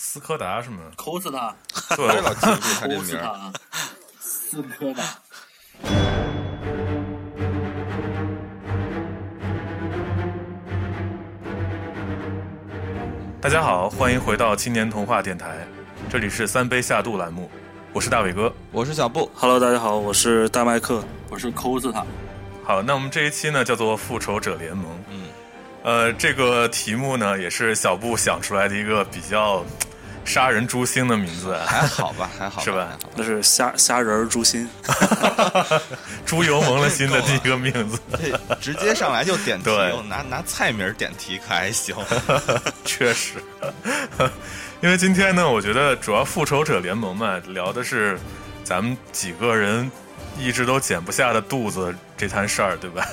斯柯达是吗？抠死他，对我也老记不住他这名儿。斯柯达。大家好，欢迎回到青年童话电台，这里是三杯下肚栏目，我是大伟哥。我是小布，Hello，大家好，我是大麦克。我是抠死他，好，那我们这一期呢叫做《复仇者联盟》。嗯，呃，这个题目呢也是小布想出来的一个比较杀人诛心的名字，啊还好吧，还好是吧那是虾虾仁儿诛心，猪油蒙了心的第一个名字，这直接上来就点题，拿拿菜名点题可还行。确实。因为今天呢，我觉得主要《复仇者联盟》嘛，聊的是咱们几个人一直都减不下的肚子这摊事儿，对吧？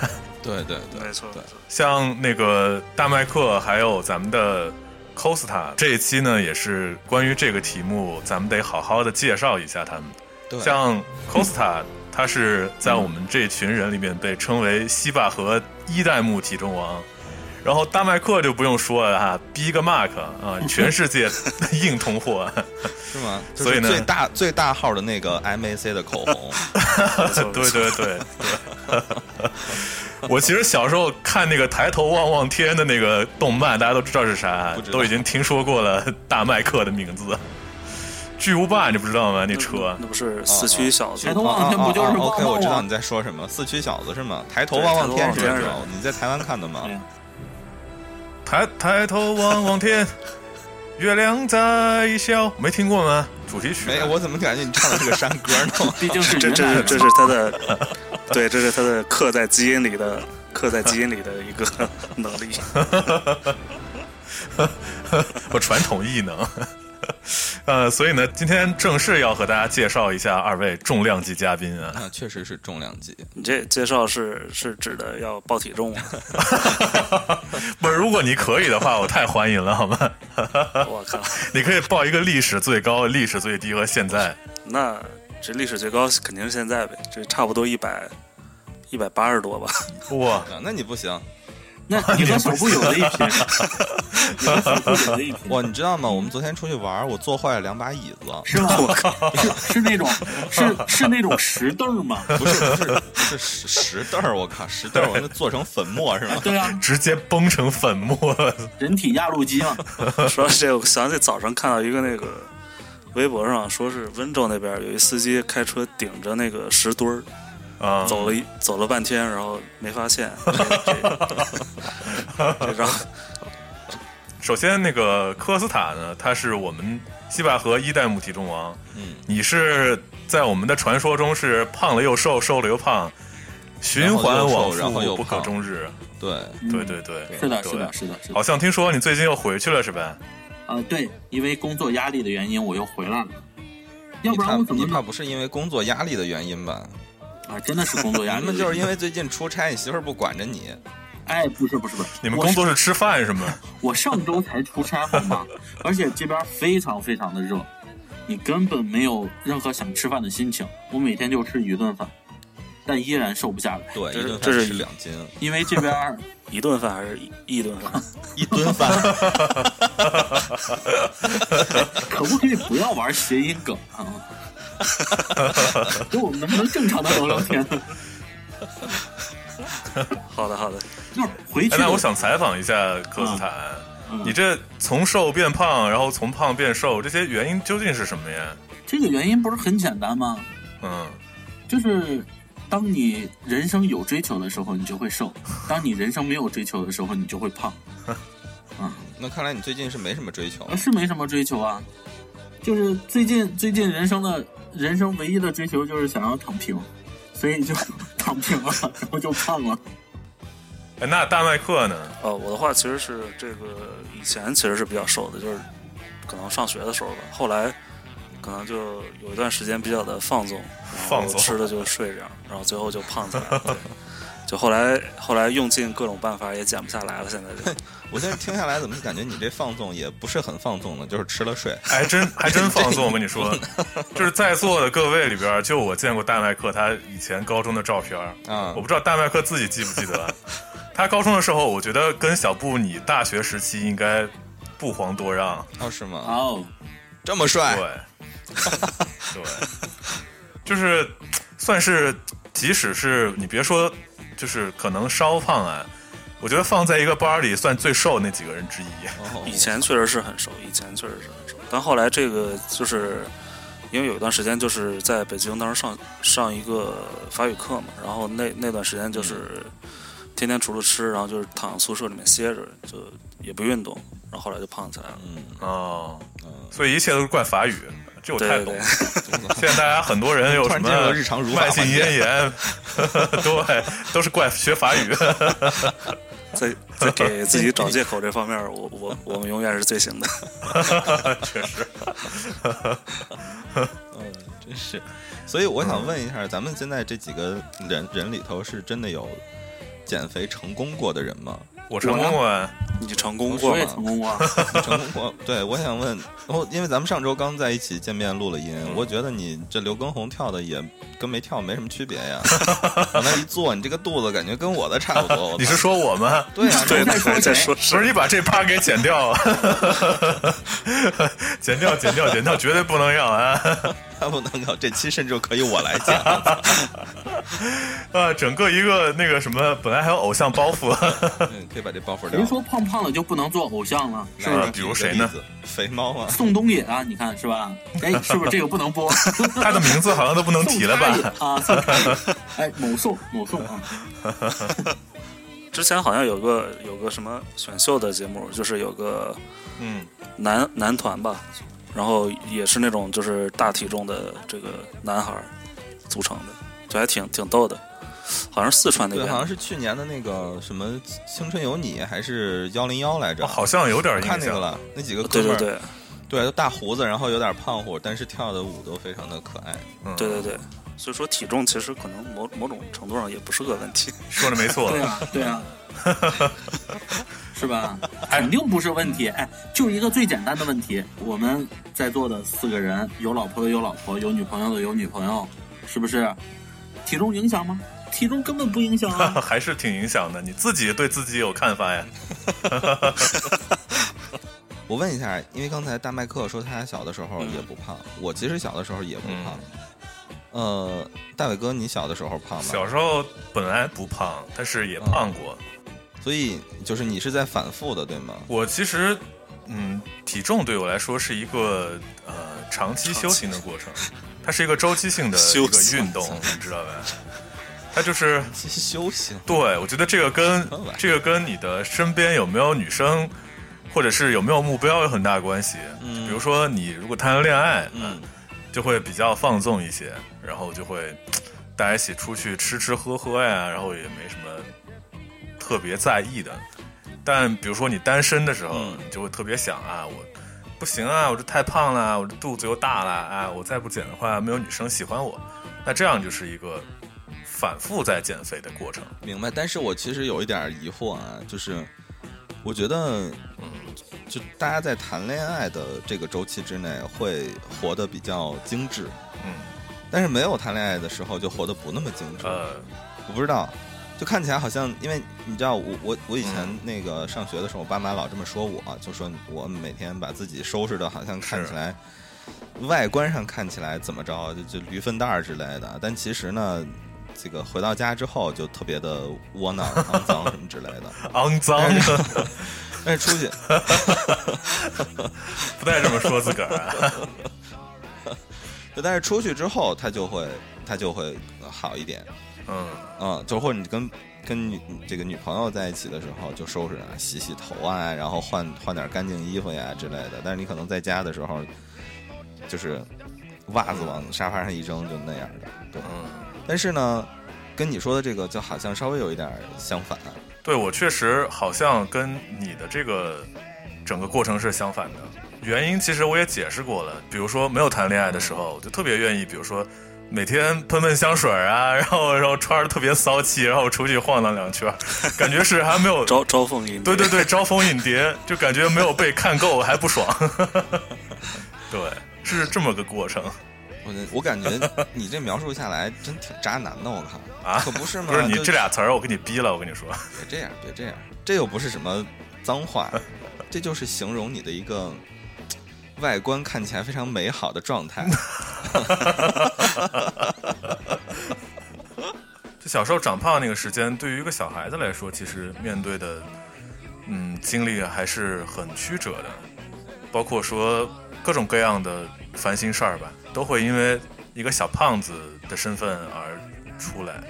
对对对没错。像那个大麦克，还有咱们的 Costa 这一期呢，也是关于这个题目，咱们得好好的介绍一下他们。对像 Costa，他是在我们这群人里面被称为西坝河一代目体重王。然后大麦克就不用说了哈，Big Mark 啊，全世界硬通货。是吗？所以呢最大最大号的那个 MAC 的口红，对对对对。我其实小时候看那个抬头望望天的那个动漫，大家都知道是啥都已经听说过了大麦克的名字。巨无霸你不知道吗？那车那不是四驱小子抬头望天不就是啊啊啊旺 OK，旺我知道你在说什么，四驱小子是吗？抬头望望天是对抬头望望天知道，你在台湾看的吗？对抬抬头望望天，月亮在笑，没听过吗？主题曲。没有，我怎么感觉你唱的是个山歌呢？毕竟是这这是这是他的，对，这是他的刻在基因里的刻在基因里的一个 能力。我传统异能。呃，所以呢，今天正式要和大家介绍一下二位重量级嘉宾啊。啊，确实是重量级。你这介绍是是指的要报体重吗？不是，如果你可以的话，我太欢迎了，好吗？我靠，你可以报一个历史最高、历史最低和现在。那这历史最高肯定是现在呗，这差不多一百一百八十多吧。哇，啊，那你不行那 你和小布有的一拼，你和小布有的一拼，哇！你知道吗？我们昨天出去玩，我坐坏了两把椅子。是吗？是是那种是是那种石凳吗？不是不是是石石凳儿，我靠，石凳儿我那做成粉末是吗？对啊，直接崩成粉末。人体压路机嘛。说到这个，我想起早上看到一个那个微博上说是温州那边有一司机开车顶着那个石墩儿啊，走了一走了半天，然后没发现。这这这然后首先，那个科斯塔呢，他是我们西坝河一代目体重王。嗯，你是在我们的传说中是胖了又瘦，瘦了又胖，循环往复，不可终日。对，对对对，是的，对是的，是的，是的好。像听说你最近又回去了是吧？啊，对，因为工作压力的原因，我又回来了。要不然我怎么你怕不是因为工作压力的原因吧？啊？真的是工作压力。咱们就是因为最近出差，你媳妇儿不管着你。哎，不是不是不是，你们工作是吃饭是吗？我上周才出差好吗？而且这边非常非常的热，你根本没有任何想吃饭的心情。我每天就吃一顿饭，但依然瘦不下来，对，这是两斤，因为这边 一顿饭还是一一顿饭？一顿饭。可不可以不要玩谐音梗啊？就我们能不能正常的聊聊天？好的好的，就是回去哎，那我想采访一下科斯坦，嗯你这从瘦变胖，然后从胖变瘦，这些原因究竟是什么呀？这个原因不是很简单吗？嗯，就是当你人生有追求的时候，你就会瘦；当你人生没有追求的时候，你就会胖。嗯那看来你最近是没什么追求啊，。是没什么追求啊，就是最近最近人生的人生唯一的追求就是想要躺平，所以就 躺平了，然后就胖了。哎，那大麦克呢？呃，我的话其实是这个以前其实是比较瘦的，就是可能上学的时候吧，后来可能就有一段时间比较的放纵，放纵吃的就睡着，然后最后就胖起来了。对就后来后来用尽各种办法也减不下来了，现在就我现在听下来，怎么感觉你这放纵也不是很放纵呢？就是吃了睡。还真还真放纵，我跟你说，就是在座的各位里边，就我见过大麦克他以前高中的照片儿啊我不知道大麦克自己记不记得。他高中的时候，我觉得跟小布你大学时期应该不遑多让。哦，是吗？哦，这么帅，对，对，就是算是，即使是你别说，就是可能稍胖啊，我觉得放在一个班里算最瘦那几个人之一。哦。以前确实是很瘦，以前确实是很瘦，但后来这个就是因为有一段时间就是在北京当时上上一个法语课嘛，然后那那段时间就是天天除了吃，然后就是躺宿舍里面歇着，就也不运动，然后后来就胖起来了。嗯。哦，嗯，所以一切都是怪法语，这我对对对太懂了。，现在大家很多人有什么 了日常如法慢性咽炎，对，都是怪学法语。在在给自己找借口这方面，我我我们永远是最行的。确实，嗯，真是。所以我想问一下，咱们现在这几个人人里头，是真的有减肥成功过的人吗？我成功了。你成功过我也吗？成功过。成功过？对，我想问，我因为咱们上周刚在一起见面录了音，我觉得你这刘畊宏跳的也跟没跳没什么区别呀。往那一坐，你这个肚子感觉跟我的差不多。你是说我吗？对呀、对，再说还在说不是你把这趴给剪掉，剪掉，剪掉，剪掉，绝对不能要啊！他不能搞，这期甚至可以我来讲。呃，整个一个那个什么，本来还有偶像包袱，嗯，可以把这包袱撂谁。说胖胖的就不能做偶像了？是不是？啊比如谁呢？肥猫啊，宋冬野啊，你看是吧？哎，是不是这个不能播？他的名字好像都不能提了吧？啊，宋哎，某宋某宋啊，之前好像有个有个什么选秀的节目，就是有个嗯，男男团吧，然后也是那种就是大体重的这个男孩儿组成的，就还挺挺逗的，好像是四川那对，边的。好像是去年的那个什么《青春有你》还是幺零幺来着？哦好像有点印象。看那个了，那几个哥们儿，对对对对，都大胡子，然后有点胖乎，但是跳的舞都非常的可爱。嗯对对对，所以说体重其实可能某某种程度上也不是个问题。说的没错 对。啊，对啊，是吧？肯定不是问题。哎，就一个最简单的问题，我们在座的四个人，有老婆的有老婆，有女朋友的有女朋友，是不是？体重影响吗？体重根本不影响啊。还是挺影响的，你自己对自己有看法呀？我问一下，因为刚才大麦克说他小的时候也不胖，我其实小的时候也不胖。呃，大伟哥，你小的时候胖吗？小时候本来不胖，但是也胖过。所以就是你是在反复的，对吗？我其实，嗯，体重对我来说是一个呃长期修行的过程，它是一个周期性的一个运动，你知道吧？它就是其实修行。对，我觉得这个跟这个跟你的身边有没有女生，或者是有没有目标有很大关系。嗯比如说你如果谈了恋爱，嗯，就会比较放纵一些，然后就会 大家一起出去吃吃喝喝呀，然后也没什么特别在意的。但比如说你单身的时候，嗯你就会特别想啊，我不行啊，我这太胖了，我这肚子又大了啊，我再不减的话，没有女生喜欢我。那这样就是一个反复在减肥的过程。明白。但是我其实有一点疑惑啊，就是我觉得，嗯，就大家在谈恋爱的这个周期之内会活得比较精致，嗯，但是没有谈恋爱的时候就活得不那么精致。呃，我不知道，就看起来好像，因为你知道，我我我以前嗯那个上学的时候，我爸妈老这么说我，就说我每天把自己收拾的好像看起来，外观上看起来怎么着，就就驴粪蛋儿之类的，但其实呢。这个回到家之后就特别的窝囊、肮脏什么之类的，肮脏，但是出去，不带这么说自个儿啊。就但是出去之后，他就会他就会好一点，嗯，嗯，就或者你跟跟女这个女朋友在一起的时候，就收拾啊，洗洗头啊，然后换换点干净衣服呀之类的。但是你可能在家的时候，就是袜子往沙发上一扔，就那样的。对，嗯但是呢，跟你说的这个就好像稍微有一点相反。对我确实好像跟你的这个整个过程是相反的。原因其实我也解释过了，比如说没有谈恋爱的时候，就特别愿意，比如说每天喷喷香水啊，然后然后穿着特别骚气，然后出去晃荡两圈，感觉是还没有招招蜂引蝶对对对招蜂引蝶，就感觉没有被看够还不爽。对，是这么个过程我我感觉你这描述下来真挺渣男的，我靠啊可不是吗？不是你这俩词儿，我给你逼了，我跟你说。别这样，别这样，这又不是什么脏话。这就是形容你的一个外观看起来非常美好的状态。就小时候长胖那个时间，对于一个小孩子来说，其实面对的嗯经历还是很曲折的，包括说各种各样的烦心事儿吧，都会因为一个小胖子的身份而出来。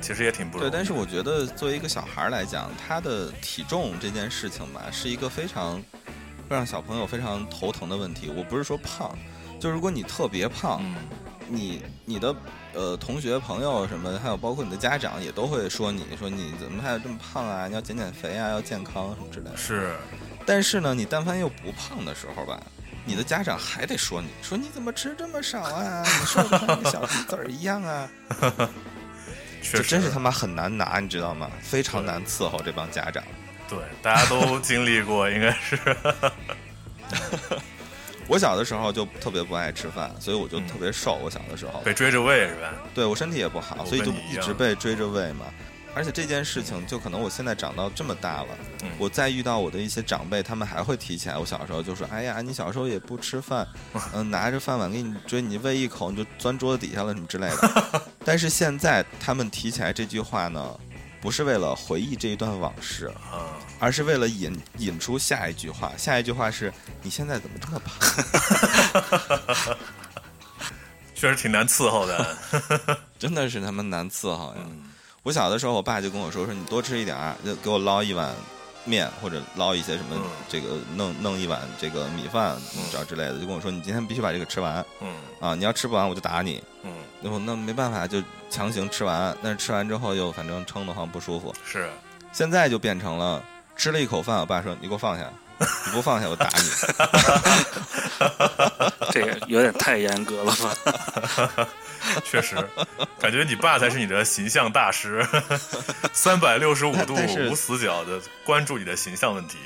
其实也挺不容易。对，但是我觉得作为一个小孩来讲，他的体重这件事情吧，是一个非常会让小朋友非常头疼的问题。我不是说胖，就如果你特别胖，嗯，你你的呃同学朋友什么，还有包括你的家长也都会说你说你怎么还有这么胖啊？你要减减肥啊，要健康什么之类的。是，但是呢，你但凡又不胖的时候吧，你的家长还得说你说你怎么吃这么少啊？你瘦的跟个小鸡子儿一样啊！这真是他妈很难拿，你知道吗？非常难伺候这帮家长。对，大家都经历过，应该是。我小的时候就特别不爱吃饭，所以我就嗯特别瘦。我小的时候，被追着喂是吧？对我身体也不好，所以就一直被追着喂嘛。而且这件事情，就可能我现在长到这么大了，嗯我再遇到我的一些长辈，他们还会提起来我小时候，就说：“哎呀，你小时候也不吃饭，嗯、拿着饭碗给你追，你喂一口你就钻桌子底下了什么之类的。”但是现在他们提起来这句话呢，不是为了回忆这一段往事，啊，而是为了引引出下一句话。下一句话是：“你现在怎么这么胖？” 确实挺难伺候的。真的是他妈难伺候呀！嗯我小的时候，我爸就跟我说：“说你多吃一点儿，就给我捞一碗面，或者捞一些什么嗯这个弄弄一碗这个米饭，嗯这之类的，就跟我说你今天必须把这个吃完嗯啊！你要吃不完我就打你。我那没办法，就强行吃完。但是吃完之后又反正撑得慌不舒服。是。现在就变成了吃了一口饭，我爸说你给我放下，你不放下我打你。这个有点太严格了吧？确实，感觉你爸才是你的形象大师，三百六十五度无死角的关注你的形象问题。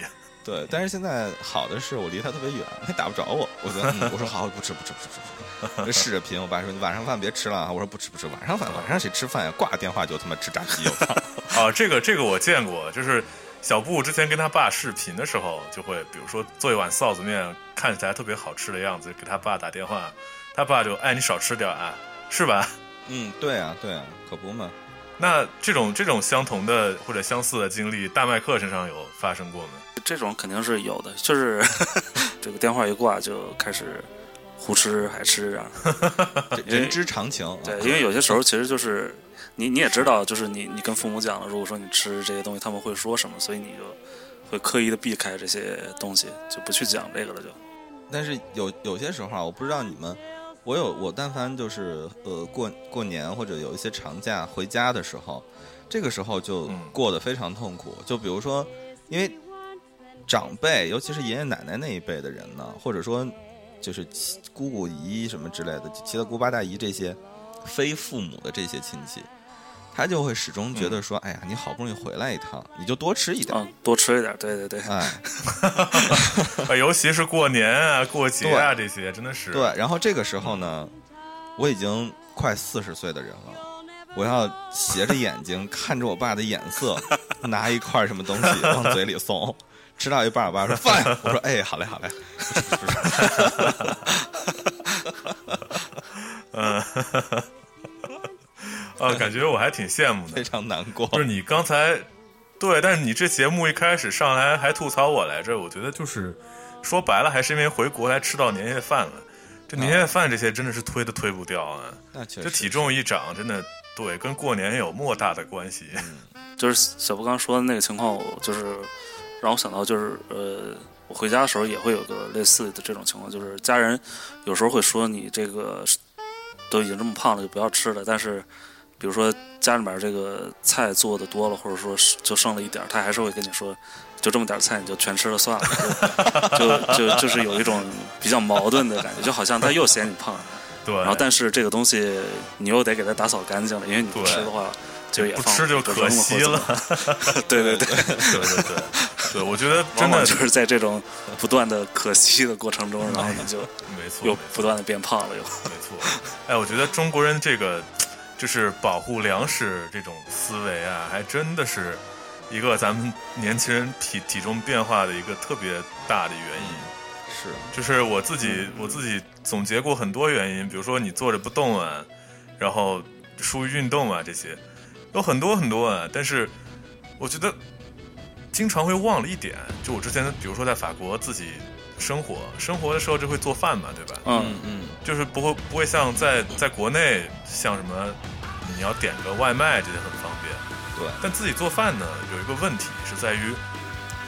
对，但是现在好的是我离他特别远，他打不着我。我说，嗯、我说好，不吃不吃不吃不吃，就试着拼。我爸说你晚上饭别吃了啊。我说不吃不吃，晚上饭晚上谁吃饭呀？挂电话就他妈吃炸鸡，我操！啊，这个这个我见过，就是小布之前跟他爸视频的时候，就会比如说做一碗臊子面，看起来特别好吃的样子，给他爸打电话，他爸就哎你少吃点啊，是吧？嗯，对啊对啊，可不嘛。那这种这种相同的或者相似的经历，大麦克身上有发生过吗？这种肯定是有的，就是 这个电话一挂就开始胡吃海吃啊。这 人之常情。啊对，因为有些时候其实就是你你也知道，就是你你跟父母讲了，如果说你吃这些东西，他们会说什么，所以你就会刻意的避开这些东西，就不去讲这个了就。但是有有些时候啊，我不知道你们，我有我但凡就是呃过过年或者有一些长假回家的时候，这个时候就嗯过得非常痛苦。就比如说，因为长辈，尤其是爷爷奶奶那一辈的人呢，或者说就是七姑姑姨什么之类的，七大姑八大姨这些非父母的这些亲戚。他就会始终觉得说：“哎呀，你好不容易回来一趟，你就多吃一点。啊，多吃一点，对对对，哎，啊，尤其是过年啊、过节啊这些，真的是对，然后这个时候呢，我已经快四十岁的人了，我要斜着眼睛看着我爸的眼色，拿一块什么东西往嘴里送，吃到一半，我爸说饭，我说哎，好嘞，好嘞，不是不是嗯，啊，感觉我还挺羡慕的非。常难过。就是你刚才对，但是你这节目一开始上来还吐槽我来着，我觉得就是说白了，还是因为回国来吃到年夜饭了。这年夜饭这些真的是推都推不掉啊！那确实，这体重一涨，真的对跟过年有莫大的关系。就是小布刚说的那个情况，我就是让我想到，就是呃，我回家的时候也会有个类似的这种情况，就是家人有时候会说你这个都已经这么胖了，就不要吃了。但是，比如说家里面这个菜做的多了，或者说就剩了一点儿，他还是会跟你说，就这么点儿菜你就全吃了算了，就就就就是有一种比较矛盾的感觉，就好像他又嫌你胖，对，然后但是这个东西你又得给他打扫干净了，因为你不吃的话。就也不吃就可惜了对对 对，对对对。对，我觉得 真的就是在这种不断的可惜的过程中，然后你就没错，又不断的变胖了，又。没错，哎，我觉得中国人这个就是保护粮食这种思维啊，还真的是一个咱们年轻人体体重变化的一个特别大的原因。是，就是我自己我自己总结过很多原因，比如说你坐着不动啊，然后疏于运动啊，这些有很多很多啊。但是我觉得经常会忘了一点，就我之前比如说在法国自己生活生活的时候就会做饭嘛，对吧？嗯，嗯就是不会不会像在在国内像什么你要点个外卖这些很方便，对，但自己做饭呢有一个问题是在于，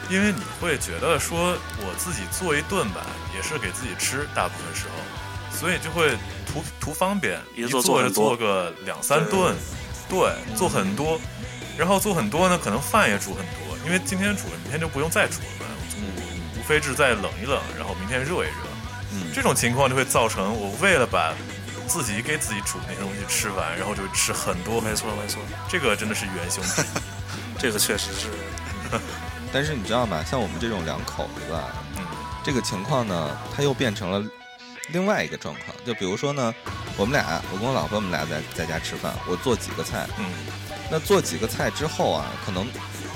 因为你会觉得说我自己做一顿吧，也是给自己吃，大部分时候，所以就会图图方便，一做一做就做很多做个两三顿，对，做很多，然后做很多呢，可能饭也煮很多，因为今天煮了，明天就不用再煮了嘛，无非是再冷一冷，然后明天热一热。嗯这种情况就会造成我为了把自己给自己煮那些东西吃完，然后就会吃很多。没错没错，这个真的是元凶之一。这个确实是，但是你知道吗？像我们这种两口子吧，嗯这个情况呢，它又变成了另外一个状况。就比如说呢，我们俩，我跟我老婆，我们俩在在家吃饭，我做几个菜，嗯那做几个菜之后啊，可能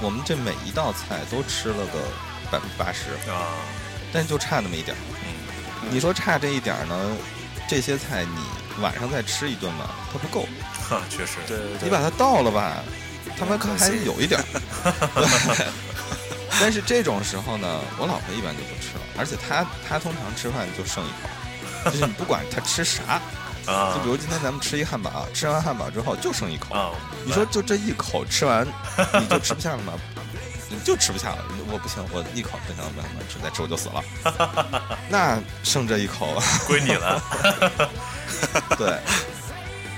我们这每一道菜都吃了个百分之八十，啊，但就差那么一点儿。嗯，你说差这一点儿呢，这些菜你晚上再吃一顿吧，它不够。哈，确实，对对你把它倒了吧，他们还有一点儿。对。但是这种时候呢，我老婆一般就不吃了，而且她她通常吃饭就剩一口，就是你不管他吃啥，啊，就比如今天咱们吃一汉堡，吃完汉堡之后就剩一口，啊，你说就这一口吃完，你就吃不下了吗？你就吃不下了，我不行，我一口不行，慢慢吃，再吃我就死了。那剩这一口，归你了。对，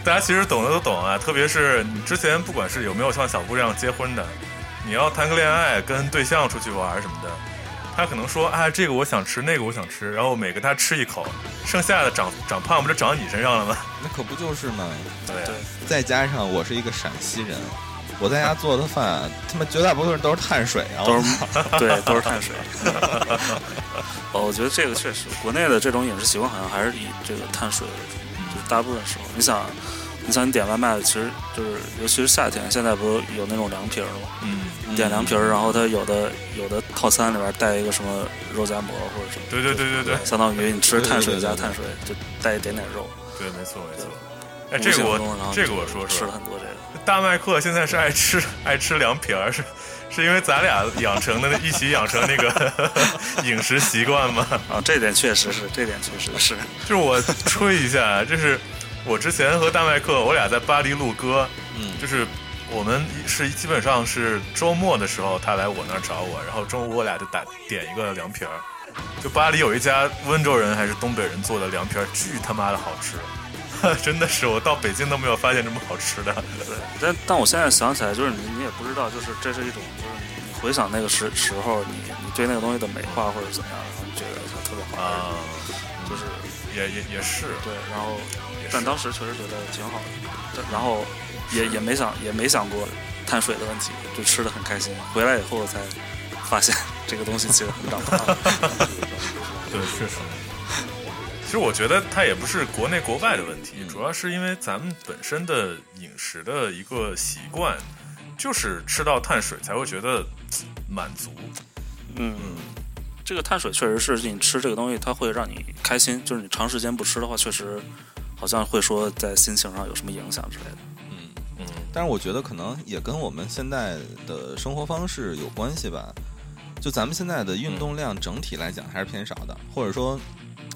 大家其实懂的都懂啊，特别是你之前不管是有没有像小姑这样结婚的，你要谈个恋爱，跟对象出去玩什么的，他可能说啊，这个我想吃，那个我想吃，然后每个他吃一口，剩下的长长胖不就长你身上了吗？那可不就是吗？对对，再加上我是一个陕西人，我在家做的饭，他妈绝大部分都是碳水啊！都是 对都是碳水。哦，我觉得这个确实，国内的这种饮食习惯好像还是以这个碳水为主，就是大部分时候，你想，你像你点外卖，其实就是尤其是夏天，现在不是有那种凉皮儿吗？嗯，你点凉皮儿，然后它有的有的套餐里边带一个什么肉夹馍或者什么，对对对对对相当于你吃碳水加碳水，就带一点点肉。对，没错没错。哎，这个我这个我说说吃了，很多这个。大麦克现在是爱吃爱吃凉皮儿，是是因为咱俩养成的一起养成那个 饮食习惯吗？啊，这点确实是，这点确实是。就是我吹一下，就是我之前和大麦克，我俩在巴黎录歌，嗯。就是我们是基本上是周末的时候，他来我那儿找我，然后中午我俩就打点一个凉皮儿。就巴黎有一家温州人还是东北人做的凉皮儿，巨他妈的好吃，真的是我到北京都没有发现这么好吃的。对，但但我现在想起来，就是你你也不知道，就是这是一种，就是你你回想那个时时候，你你对那个东西的美化或者怎么样，然后你觉得它特别好啊吃，就是也也也是，对，然后但当时确实觉得挺好的，但然后也也没想也没想过碳水的问题，就吃的很开心。回来以后才发现这个东西其实很长胖。对，确实。其实我觉得它也不是国内国外的问题，嗯主要是因为咱们本身的饮食的一个习惯，就是吃到碳水才会觉得满足。嗯，这个碳水确实是你吃这个东西，它会让你开心。就是你长时间不吃的话，确实好像会说在心情上有什么影响之类的。嗯嗯，但是我觉得可能也跟我们现在的生活方式有关系吧。就咱们现在的运动量整体来讲还是偏少的，或者说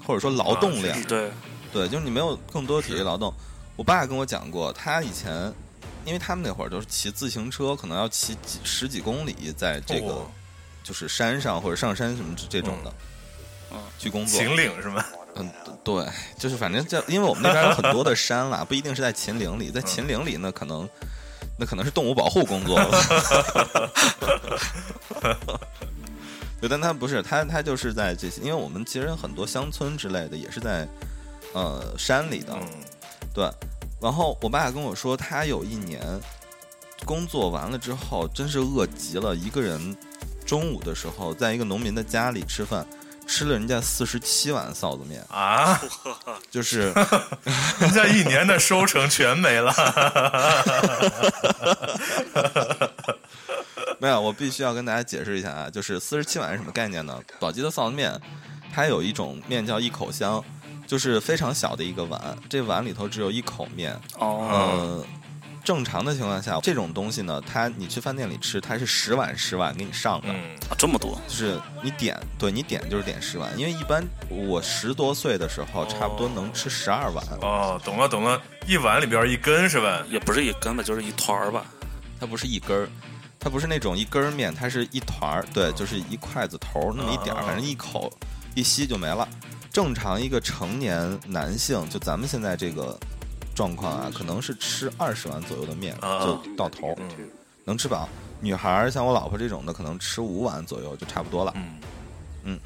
或者说劳动量。啊，对，对，就是你没有更多体力劳动。我爸跟我讲过，他以前因为他们那会儿都是骑自行车，可能要骑几十几公里，在这个哦。就是山上或者上山什么这种的，嗯去工作。秦岭是吗？嗯，对，就是反正就，因为我们那边有很多的山啦，不一定是在秦岭里，在秦岭里呢，可能那可能是动物保护工作了。对，但他不是，他他就是在这些，因为我们其实很多乡村之类的也是在呃山里的，嗯，对。然后我爸跟我说，他有一年工作完了之后，真是饿极了，一个人中午的时候在一个农民的家里吃饭，吃了人家四十七碗臊子面，啊，就是 人家一年的收成全没了。没有，我必须要跟大家解释一下啊，就是四十七碗是什么概念呢？宝鸡的臊子面，它有一种面叫一口香，就是非常小的一个碗，这碗里头只有一口面。哦，呃，正常的情况下，这种东西呢，它你去饭店里吃，它是十碗十碗给你上的，嗯，啊这么多，就是你点，对你点就是点十碗，因为一般我十多岁的时候，差不多能吃十二碗。哦，懂了懂了，一碗里边一根是吧？也不是一根吧，就是一团儿吧。它不是一根儿，它不是那种一根儿面，它是一团儿，对，就是一筷子头儿那么一点儿，啊反正一口一吸就没了。正常一个成年男性，就咱们现在这个状况啊，可能是吃二十碗左右的面啊就到头，嗯。能吃饱。女孩儿像我老婆这种的，可能吃五碗左右就差不多了。嗯，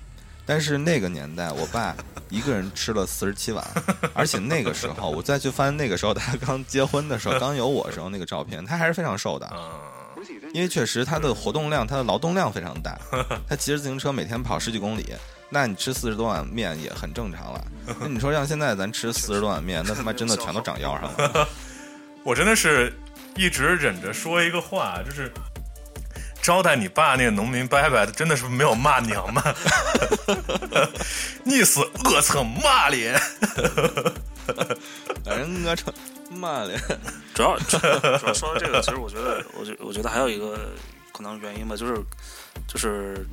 但是那个年代，我爸一个人吃了四十七碗，而且那个时候，我再去翻那个时候他刚结婚的时候，刚有我时候那个照片，他还是非常瘦的。嗯，因为确实他的活动量、他的劳动量非常大，他骑着自行车每天跑十几公里，那你吃四十多碗面也很正常了。那你说像现在咱吃四十多碗面，那他妈真的全都长腰上了。我真的是一直忍着说一个话，就是招待你爸那个农民伯伯，真的是没有骂娘吗？你是恶蹭骂咧！把人饿成妈的，主要主要说到这个，其实我觉得，我觉我觉得还有一个可能原因吧，就是就是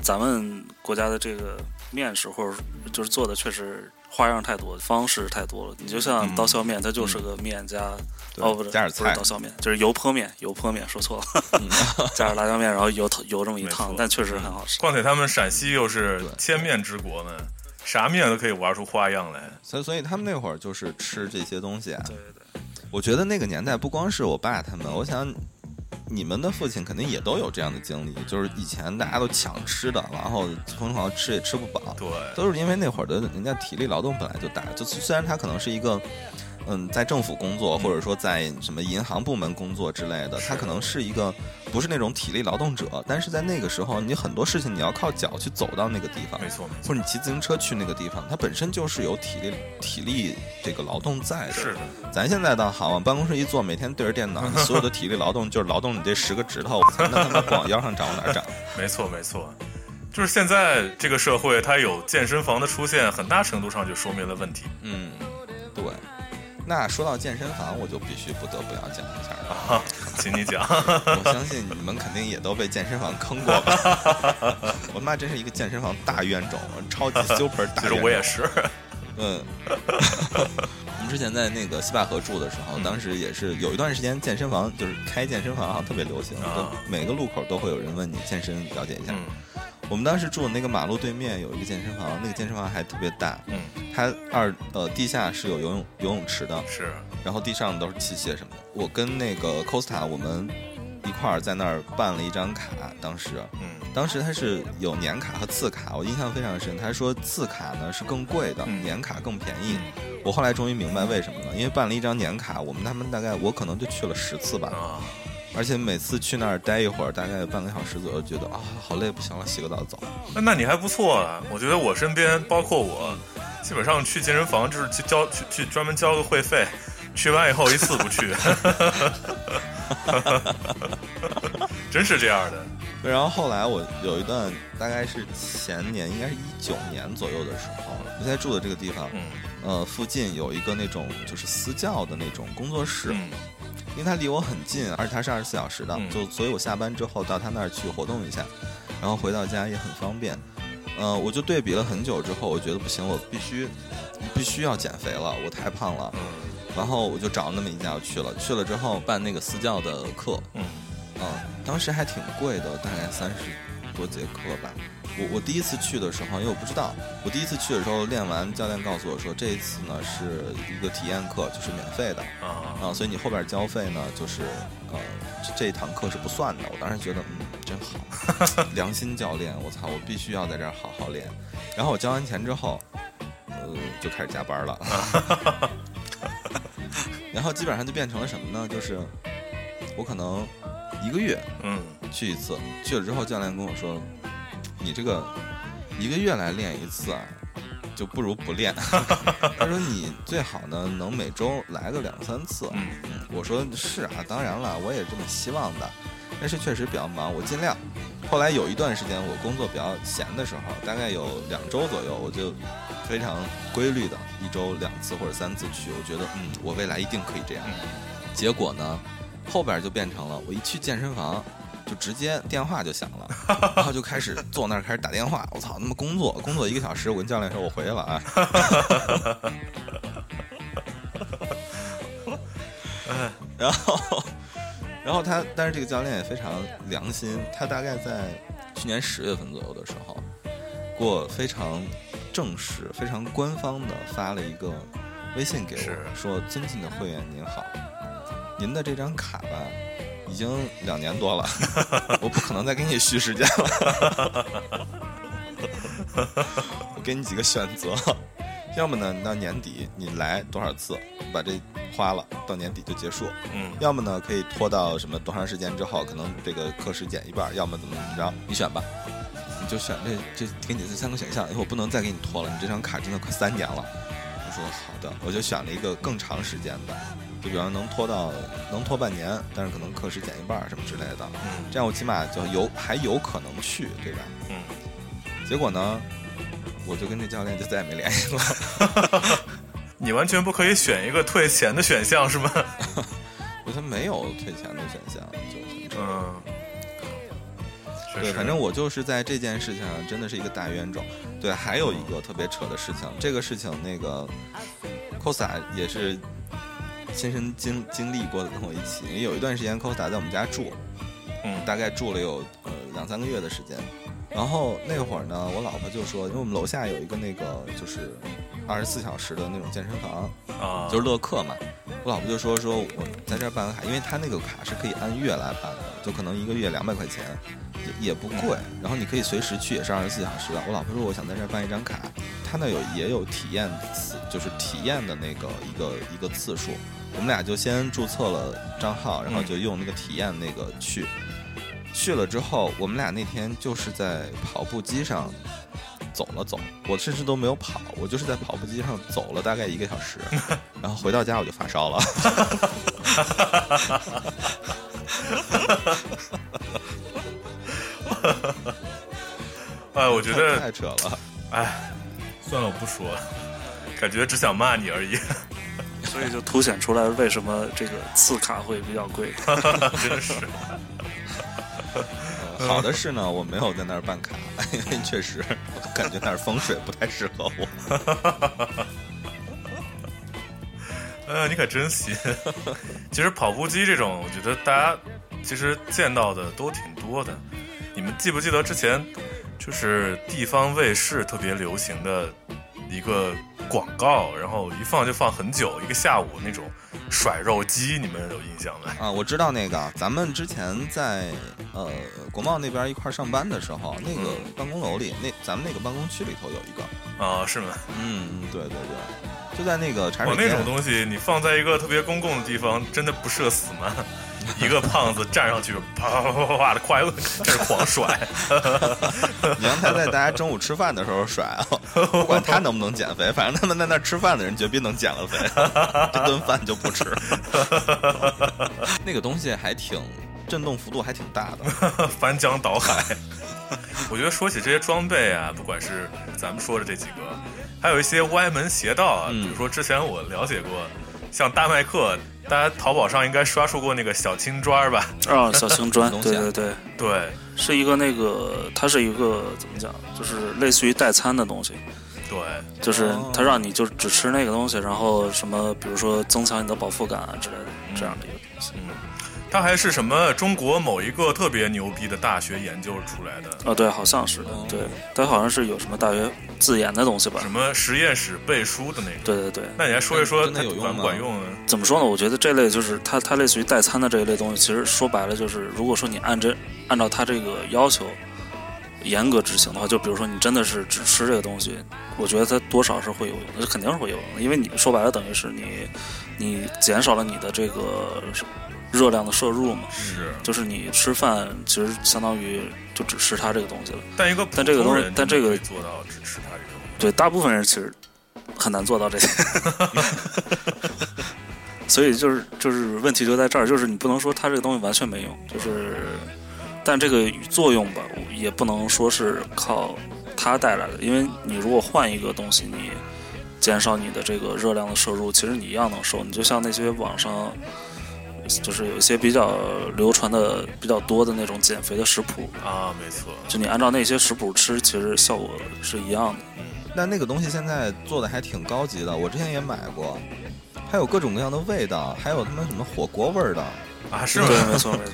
咱们国家的这个面食或者就是做的确实花样太多，方式太多了。你就像刀削面，它就是个面加对哦不是加点菜不是刀削面，就是油泼面，油泼面说错了，加点辣椒面，然后油油这么一烫但确实很好吃。况且他们陕西又是千面之国呢，啥面都可以玩出花样来。所以所以他们那会儿就是吃这些东西啊。对对，我觉得那个年代不光是我爸他们，我想你们的父亲肯定也都有这样的经历，就是以前大家都抢吃的，然后疯狂吃也吃不饱，对，都是因为那会儿的人家体力劳动本来就大，就虽然他可能是一个。嗯，在政府工作，或者说在什么银行部门工作之类的，他可能是一个不是那种体力劳动者，但是在那个时候，你很多事情你要靠脚去走到那个地方，没错没错，或者你骑自行车去那个地方，它本身就是有体力体力这个劳动在的。是的，咱现在倒好，往办公室一坐，每天对着电脑，你所有的体力劳动就是劳动你这十个指头，那他妈不往腰上长，往哪儿长？没错没错。就是现在这个社会，它有健身房的出现，很大程度上就说明了问题嗯，对。那说到健身房，我就必须不得不要讲一下了。啊。请你讲，我相信你们肯定也都被健身房坑过吧？我妈真是一个健身房大冤种，超级 super 大其实冤种。我也是，嗯，我们之前在那个西坝河住的时候，嗯当时也是有一段时间健身房就是开健身房，好像特别流行，每个路口都会有人问你健身了解一下。嗯我们当时住的那个马路对面有一个健身房，那个健身房还特别大，嗯，它二呃地下是有游泳游泳池的，是，然后地上都是器械什么的。我跟那个 Costa 我们一块儿在那儿办了一张卡，当时。嗯。当时它是有年卡和次卡，我印象非常深。他说次卡呢是更贵的，嗯。年卡更便宜。我后来终于明白为什么了，因为办了一张年卡，我们他们大概我可能就去了十次吧，啊，而且每次去那儿待一会儿，大概半个小时左右，觉得啊好累，不行了，洗个澡走。那那你还不错啊。我觉得我身边，包括我，基本上去健身房就是去交去去专门交个会费，去完以后一次不去，真是这样的。对然后后来我有一段大概是前年，应该是一九年左右的时候，我现在住的这个地方，嗯呃，附近有一个那种就是私教的那种工作室，嗯因为它离我很近，而且它是二十四小时的，嗯就所以我下班之后到他那儿去活动一下，然后回到家也很方便。呃，我就对比了很久之后，我觉得不行，我必须必须要减肥了，我太胖了。嗯然后我就找那么一家我去了，去了之后办那个私教的课，嗯嗯，当时还挺贵的，大概三十多节课吧。我我第一次去的时候，因为我不知道，我第一次去的时候练完，教练告诉我说，这一次呢是一个体验课，就是免费的。啊啊，所以你后边交费呢，就是呃这这一堂课是不算的。我当时觉得嗯真好，良心教练，我操，我必须要在这儿好好练。然后我交完钱之后，呃就开始加班了，然后基本上就变成了什么呢？就是我可能一个月嗯去一次，去了之后教练跟我说，你这个一个月来练一次啊。就不如不练。他说你最好呢能每周来个两三次。嗯我说是啊，当然了，我也这么希望的。但是确实比较忙，我尽量。后来有一段时间我工作比较闲的时候，大概有两周左右，我就非常规律的一周两次或者三次去。我觉得，嗯，我未来一定可以这样。结果呢，后边就变成了我一去健身房，就直接电话就响了，然后就开始坐那儿开始打电话。我操，那么工作工作一个小时，我跟教练说我回去了啊。然后。然后他，但是这个教练也非常良心，他大概在去年十月份左右的时候，给我非常正式、非常官方的发了一个微信给我，说：“尊敬的会员您好，您的这张卡吧，已经两年多了，我不可能再给你续时间了，我给你几个选择。”要么呢，到年底你来多少次，把这花了，到年底就结束。嗯。要么呢，可以拖到什么多长时间之后，可能这个课时减一半。要么怎么怎么着，你选吧。你就选这这给你这三个选项，因为我不能再给你拖了，你这张卡真的快三年了。我说好的，我就选了一个更长时间的，就比方能拖到能拖半年，但是可能课时减一半什么之类的。嗯。这样我起码就有还有可能去，对吧？嗯。结果呢？我就跟这教练就再也没联系了。你完全不可以选一个退钱的选项是吗？我他没有退钱的选项，就嗯，对，反正我就是在这件事情上真的是一个大冤种。对，还有一个特别扯的事情，这个事情那个 cosa 也是亲身经经历过的，跟我一起。因为有一段时间 cosa 在我们家住，嗯，大概住了有呃两三个月的时间。然后那会儿呢，我老婆就说，因为我们楼下有一个那个就是二十四小时的那种健身房啊，就是乐客嘛。我老婆就说说我在这儿办个卡，因为他那个卡是可以按月来办的，就可能一个月两百块钱，也也不贵。然后你可以随时去，也是二十四小时的。我老婆说我想在这儿办一张卡，他那有也有体验次，就是体验的那个一个一个次数。我们俩就先注册了账号，然后就用那个体验那个去。去了之后，我们俩那天就是在跑步机上走了走，我甚至都没有跑，我就是在跑步机上走了大概一个小时，然后回到家我就发烧了。哎，我觉得太扯了。哎，算了，我不说了，感觉只想骂你而已。所以就凸显出来为什么这个次卡会比较贵。真是。好的是呢，我没有在那儿办卡，因为确实我感觉那儿风水不太适合我。呃，你可真行。其实跑步机这种，我觉得大家其实见到的都挺多的。你们记不记得之前就是地方卫视特别流行的一个广告，然后一放就放很久，一个下午那种。甩肉机，你们有印象没？啊，我知道那个，咱们之前在呃国贸那边一块上班的时候，那个办公楼里，那咱们那个办公区里头有一个啊，是吗？嗯，对对对，就在那个茶水间。那种东西，你放在一个特别公共的地方，真的不社死吗？一个胖子站上去，啪啪啪啪啪的，快开始狂甩。你让他在大家中午吃饭的时候甩啊，不管他能不能减肥，反正他们在那吃饭的人绝逼能减了肥，这顿饭就不吃。那个东西还挺震动幅度还挺大的，翻江倒海。我觉得说起这些装备啊，不管是咱们说的这几个，还有一些歪门邪道啊，比如说之前我了解过，像大麦克。大家淘宝上应该刷出过那个小青砖吧？啊，小青砖，对对对对，是一个那个，它是一个怎么讲？就是类似于代餐的东西。对，就是它让你就只吃那个东西，然后什么，比如说增强你的饱腹感啊之类的这样的一个东西。嗯。它还是什么中国某一个特别牛逼的大学研究出来的？哦，对，好像是的，对，它好像是有什么大学自研的东西吧？什么实验室背书的那个？对对对。那你还说一说它管不管用啊？怎么说呢？我觉得这类就是它，它类似于代餐的这一类东西，其实说白了就是，如果说你按这按照它这个要求严格执行的话，就比如说你真的是只吃这个东西，我觉得它多少是会有用，那肯定是会有用的，因为你说白了等于是你你减少了你的这个。热量的摄入嘛，是，就是你吃饭其实相当于就只吃它这个东西了。但一个但这个东西，但这个做到只吃它这个，对，大部分人其实很难做到这些。所以就是就是问题就在这儿，就是你不能说它这个东西完全没用，就是但这个作用吧，也不能说是靠它带来的，因为你如果换一个东西，你减少你的这个热量的摄入，其实你一样能瘦。你就像那些网上。就是有一些比较流传的比较多的那种减肥的食谱啊，没错，就你按照那些食谱吃，其实效果是一样的。那那个东西现在做的还挺高级的，我之前也买过，还有各种各样的味道，还有他们什么火锅味儿的啊，是吗？对，没错没错。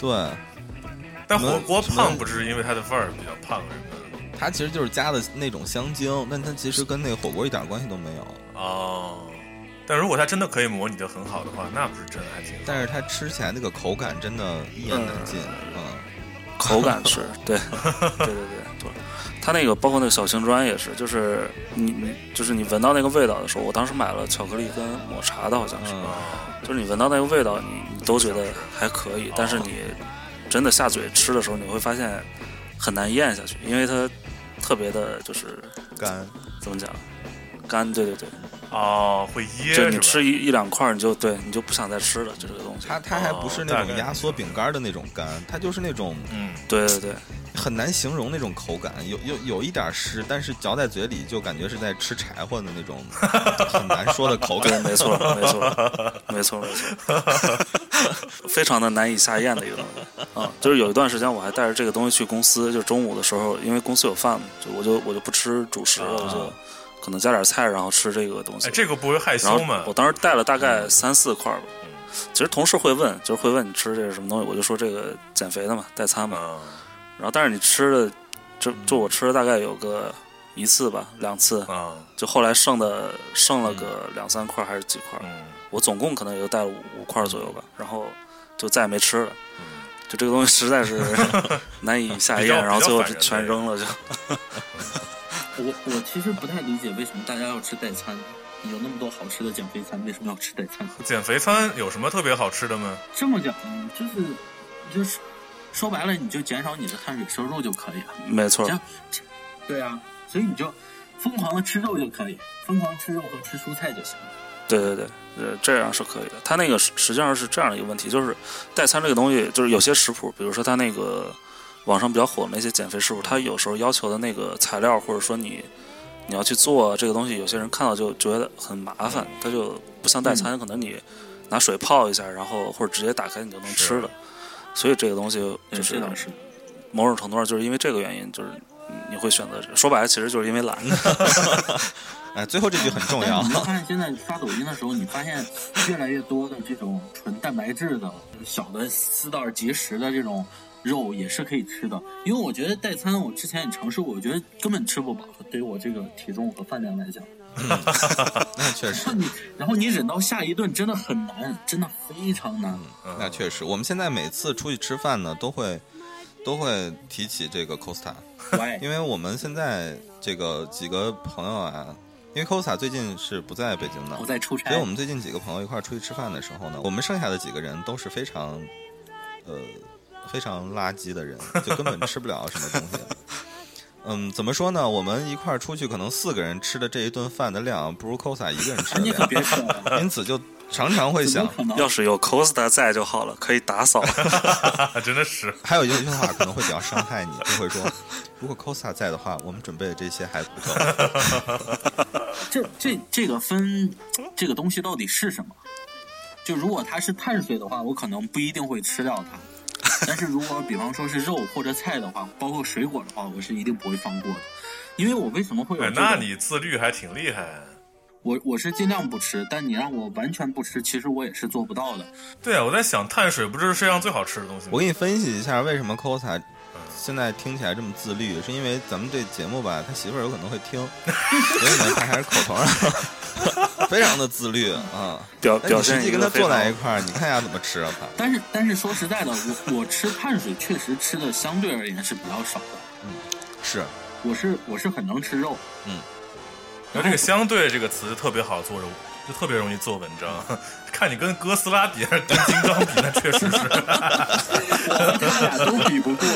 对，但火锅胖不是因为它的味儿比较胖什么的？它其实就是加的那种香精，但它其实跟那个火锅一点关系都没有。哦。但如果它真的可以模拟的很好的话，那不是真的还挺。但是它吃起来那个口感真的一言难尽，嗯，口感是对，对对对对。它那个包括那个小青砖也是，就是你你就是你闻到那个味道的时候，我当时买了巧克力跟抹茶的好像是，就是你闻到那个味道，你你都觉得还可以，但是你真的下嘴吃的时候，你会发现很难咽下去，因为它特别的就是干，怎么讲？干，对对对。哦，会噎，就你吃一一两块，你就对你就不想再吃了，就这个东西。它它还不是那种压缩饼干的那种干，它就是那种，嗯，对对对，很难形容那种口感，有有有一点湿，但是嚼在嘴里就感觉是在吃柴火的那种，很难说的口感。没错，没错，没错，没错，非常的难以下咽的一个东西啊！就是有一段时间我还带着这个东西去公司，就中午的时候，因为公司有饭嘛，就我就我就不吃主食了，我就。可能加点菜，然后吃这个东西。哎，这个不会害羞吗？我当时带了大概三四块吧。其实同事会问，就是会问你吃这是什么东西，我就说这个减肥的嘛，代餐嘛。然后，但是你吃的，就就我吃了大概有个一次吧，两次。啊。就后来剩的剩了个两三块还是几块？嗯。我总共可能也就带了五五块左右吧，然后就再也没吃了。就这个东西实在是 难以下咽，然后最后全扔了就。我我其实不太理解为什么大家要吃代餐，有那么多好吃的减肥餐，为什么要吃代餐？减肥餐有什么特别好吃的吗？这么讲，就是就是说白了，你就减少你的碳水摄入就可以了。没错。对啊，所以你就疯狂的吃肉就可以，疯狂吃肉和吃蔬菜就行了。对对对，呃，这样是可以的。它那个实实际上是这样的一个问题，就是代餐这个东西，就是有些食谱，比如说它那个。网上比较火的那些减肥师傅，他有时候要求的那个材料，或者说你你要去做这个东西，有些人看到就觉得很麻烦，他就不像代餐，可能你拿水泡一下，然后或者直接打开你就能吃了。所以这个东西就是某种程度上就是因为这个原因，就是你会选择说白了，其实就是因为懒。哎，最后这句很重要。你发现现在刷抖音的时候，你发现越来越多的这种纯蛋白质的小的丝袋即食的这种。肉也是可以吃的，因为我觉得代餐，我之前也尝试过，我觉得根本吃不饱。对于我这个体重和饭量来讲，那确实。你然后你忍到下一顿真的很难，真的非常难。那确实，我们现在每次出去吃饭呢，都会都会提起这个 Costa，因为我们现在这个几个朋友啊，因为 Costa 最近是不在北京的，不在出差，所以我们最近几个朋友一块出去吃饭的时候呢，我们剩下的几个人都是非常呃。非常垃圾的人，就根本吃不了什么东西。嗯，怎么说呢？我们一块儿出去，可能四个人吃的这一顿饭的量，不如 Costa 一个人吃的 量。因此就常常会想，要是有 Costa 在就好了，可以打扫。真的是。还有一句话可能会比较伤害你，就会说，如果 Costa 在的话，我们准备的这些还不够。这这这个分，这个东西到底是什么？就如果它是碳水的话，我可能不一定会吃掉它。但是如果比方说是肉或者菜的话，包括水果的话，我是一定不会放过的，因为我为什么会有？那你自律还挺厉害。我我是尽量不吃，但你让我完全不吃，其实我也是做不到的。对啊，我在想，碳水不是世界上最好吃的东西吗？我给你分析一下，为什么 Costa 现在听起来这么自律，是因为咱们这节目吧，他媳妇儿有可能会听，所以呢，他还是口头上。非常的自律啊，表表现实际跟他坐在一块儿，你看一下怎么吃啊？他。但是但是说实在的，我我吃碳水确实吃的相对而言是比较少的。嗯，是，我是我是很能吃肉。嗯，然后这个“相对”这个词就特别好做，就特别容易做文章。看你跟哥斯拉比还是跟金刚比，那确实是。俩都比不过。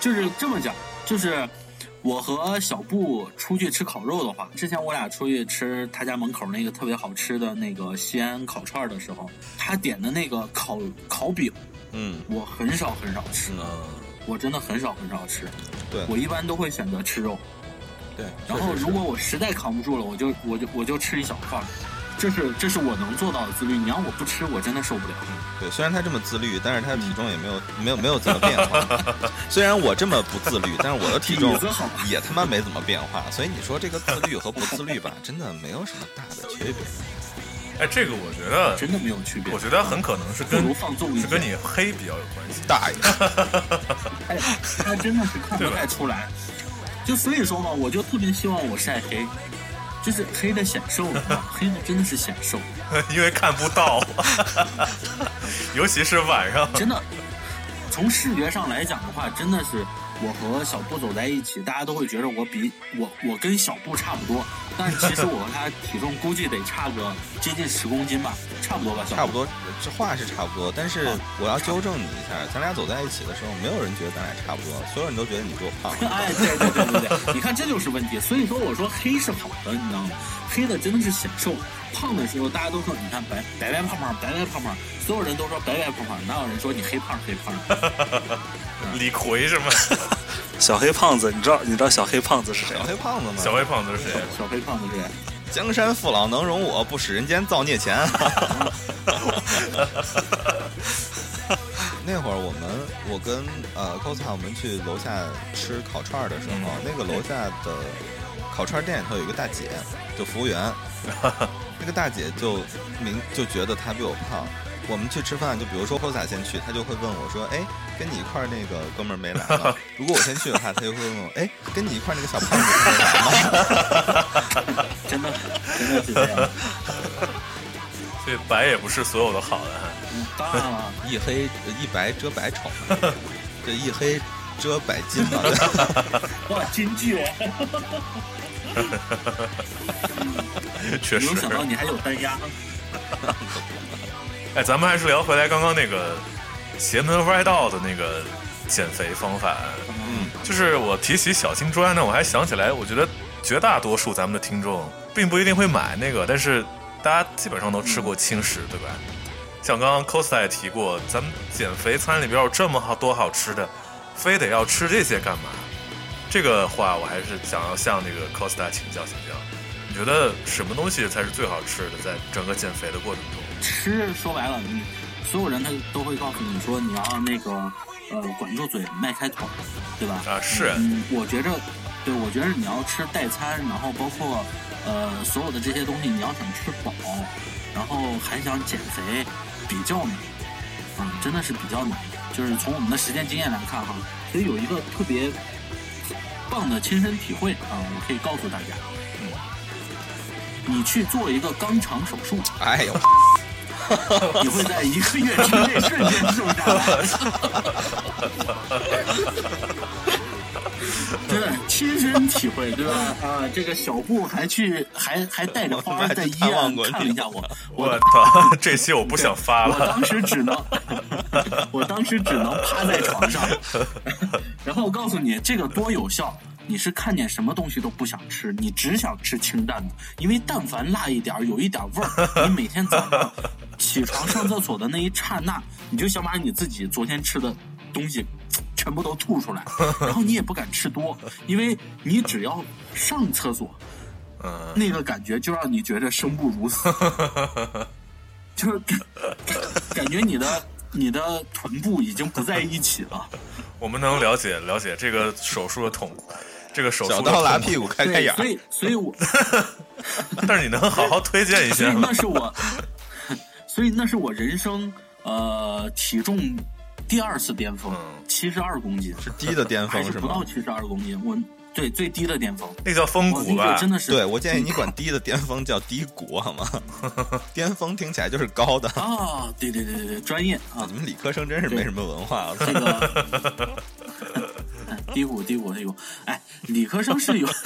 就是这么讲，就是。我和小布出去吃烤肉的话，之前我俩出去吃他家门口那个特别好吃的那个西安烤串的时候，他点的那个烤烤饼，嗯我很少很少吃，嗯，我真的很少很少吃。对我一般都会选择吃肉，对。然后如果我实在扛不住了，我就我就我就吃一小块儿，这是这是我能做到的自律。你让我不吃，我真的受不了。对，虽然他这么自律，但是他的体重也没有没有没有怎么变化。虽然我这么不自律，但是我的体重 也他妈没怎么变化。所以你说这个自律和不自律吧，真的没有什么大的区别。哎，这个我觉得，真的没有区别。我觉得很可能是不跟如放纵是跟你黑比较有关系。大爷，哎，他真的是看不太出来。就所以说嘛，我就特别希望我晒黑，就是黑的显瘦，黑的真的是显瘦，因为看不到，尤其是晚上。真的。从视觉上来讲的话，真的是我和小布走在一起，大家都会觉得我比我我跟小布差不多，但是其实我和他体重估计得差个接近十公斤吧，差不多吧，小差不多，这话是差不多。但是我要纠正你一下，咱俩走在一起的时候，没有人觉得咱俩差不多，所有人都觉得你比我胖。哎，对对对对对，你看这就是问题。所以说我说黑是好的，你知道吗？黑的真的是显瘦，胖的时候大家都说你看白白白胖胖白白胖胖，所有人都说白白胖胖，哪有人说你黑胖黑胖？李逵是吗？小黑胖子，你知道你知道小黑胖子是谁小？黑胖子吗，小黑胖子是谁？小黑胖子是谁？江山父老能容我，不使人间造孽钱。那会儿我们，我跟呃 costa 我们去楼下吃烤串儿的时候，那个楼下的烤串店里头有一个大姐，就服务员，那个大姐就明就觉得她比我胖。我们去吃饭，就比如说 costa 先去，她就会问我说：“哎，跟你一块儿那个哥们儿没来吗？” 如果我先去的话，她就会问我：“哎，跟你一块儿那个小胖子没来吗？”真的真的是这样。所以白也不是所有的好的。嗯 当然了，一黑一白遮百丑，这一黑遮百金嘛。对哇，金句！确实没有。想到你还有单压。哎，咱们还是聊回来刚刚那个邪门歪道的那个减肥方法。嗯，就是我提起小青砖呢，我还想起来，我觉得绝大多数咱们的听众并不一定会买那个，但是大家基本上都吃过轻食，对吧？像刚刚 Costa 也提过，咱们减肥餐里边有这么好多好吃的，非得要吃这些干嘛？这个话我还是想要向那个 Costa 请教请教。你觉得什么东西才是最好吃的？在整个减肥的过程中？吃说白了，你所有人他都会告诉你说你要那个呃管住嘴，迈开腿，对吧？啊，是，嗯，我觉着，对我觉着你要吃代餐，然后包括呃所有的这些东西，你要想吃饱，然后还想减肥，比较难，嗯、真的是比较难。就是从我们的实践经验来看哈，所以有一个特别棒的亲身体会啊，我可以告诉大家，嗯，你去做一个肛肠手术，哎呦，你会在一个月之内瞬间瘦下来。真的亲身体会，对吧？啊，这个小布还去还还带着花在医院看了一下我，我我操，这期我不想发了。我当时只能，我当时只能趴在床上，然后我告诉你这个多有效。你是看见什么东西都不想吃，你只想吃清淡的，因为但凡辣一点儿有一点味儿，你每天早上起床上厕所的那一刹那，你就想把你自己昨天吃的东西全部都吐出来，然后你也不敢吃多，因为你只要上厕所，嗯，那个感觉就让你觉得生不如死，就是感感觉你的你的臀部已经不在一起了。我们能了解了解这个手术的痛苦，这个手术小刀拉屁股开开，眼，所以所以我 但是你能好好推荐一所以下吗那？是我，所以那是我人生呃体重第二次巅峰，七十二公斤，是低的巅峰是不到？七十二公斤，我对最低的巅峰，那叫风我那骨吧个？真的是对，我建议你管低的巅峰叫低谷好吗？巅峰听起来就是高的。啊，对对对对对，专业啊你，们理科生真是没什么文化。这个 哎低谷低谷低谷，哎，理科生是有。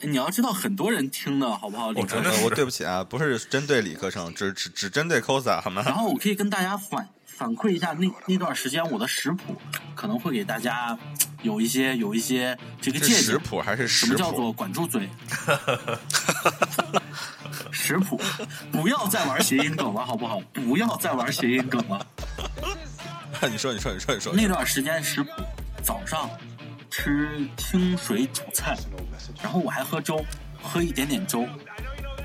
你要知道，很多人听的好不好？理科生我对不起啊，不是针对理科生，只只只针对 cosa 好吗？然后我可以跟大家反反馈一下那那段时间我的食谱，可能会给大家有一些有一些这个是借鉴。食谱还是食什么叫做谱？管住嘴？食谱，不要再玩谐音梗了，好不好？不要再玩谐音梗了。你说，你说，你说，你说。那段时间食谱，早上吃清水煮菜，然后我还喝粥，喝一点点粥，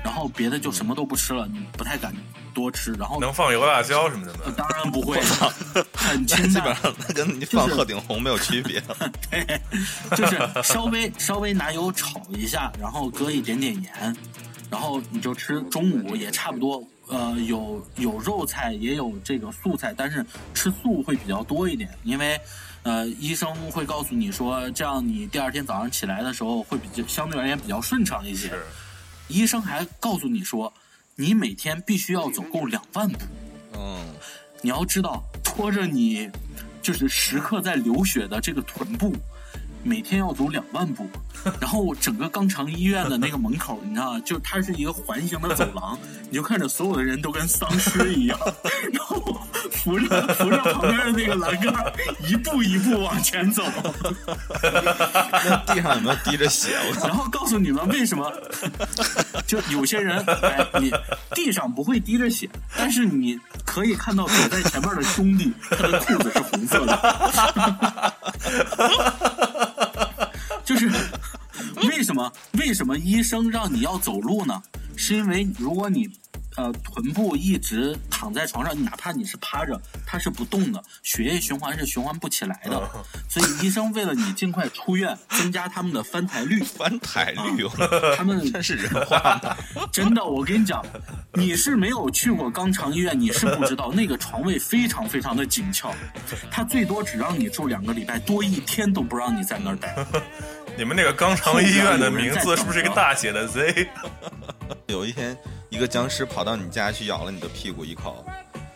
然后别的就什么都不吃了，你不太敢多吃。然后能放油辣椒什么的呃吗？当然不会，很清 基本淡，上它跟你放鹤顶红没有区别。对就是稍微稍微拿油炒一下，然后搁一点点盐，然后你就吃。中午也差不多，呃，有有肉菜，也有这个素菜，但是吃素会比较多一点，因为。呃，医生会告诉你说，这样你第二天早上起来的时候会比较相对而言比较顺畅一些。是，医生还告诉你说，你每天必须要走够两万步。嗯，你要知道，拖着你就是时刻在流血的这个臀部，每天要走两万步，然后整个肛肠医院的那个门口，你知道吗，就它是一个环形的走廊，你就看着所有的人都跟丧尸一样，然后扶着扶着旁边的那个栏杆，一步一步往前走。那地上有没有滴着血？我操！然后告诉你们为什么，就有些人，哎，你地上不会滴着血，但是你可以看到走在前面的兄弟，他的裤子是红色的，就是为什么？为什么医生让你要走路呢？是因为如果你呃臀部一直躺在床上，哪怕你是趴着，它是不动的，血液循环是循环不起来的。所以医生为了你尽快出院，增加他们的翻台率，翻台率，他们 真是人话？真的，我跟你讲，你是没有去过肛肠医院，你是不知道那个床位非常非常的紧俏，他最多只让你住两个礼拜，多一天都不让你在那儿待。你们那个肛肠医院的名字是不是一个大写的 Z？有一天，一个僵尸跑到你家去咬了你的屁股一口，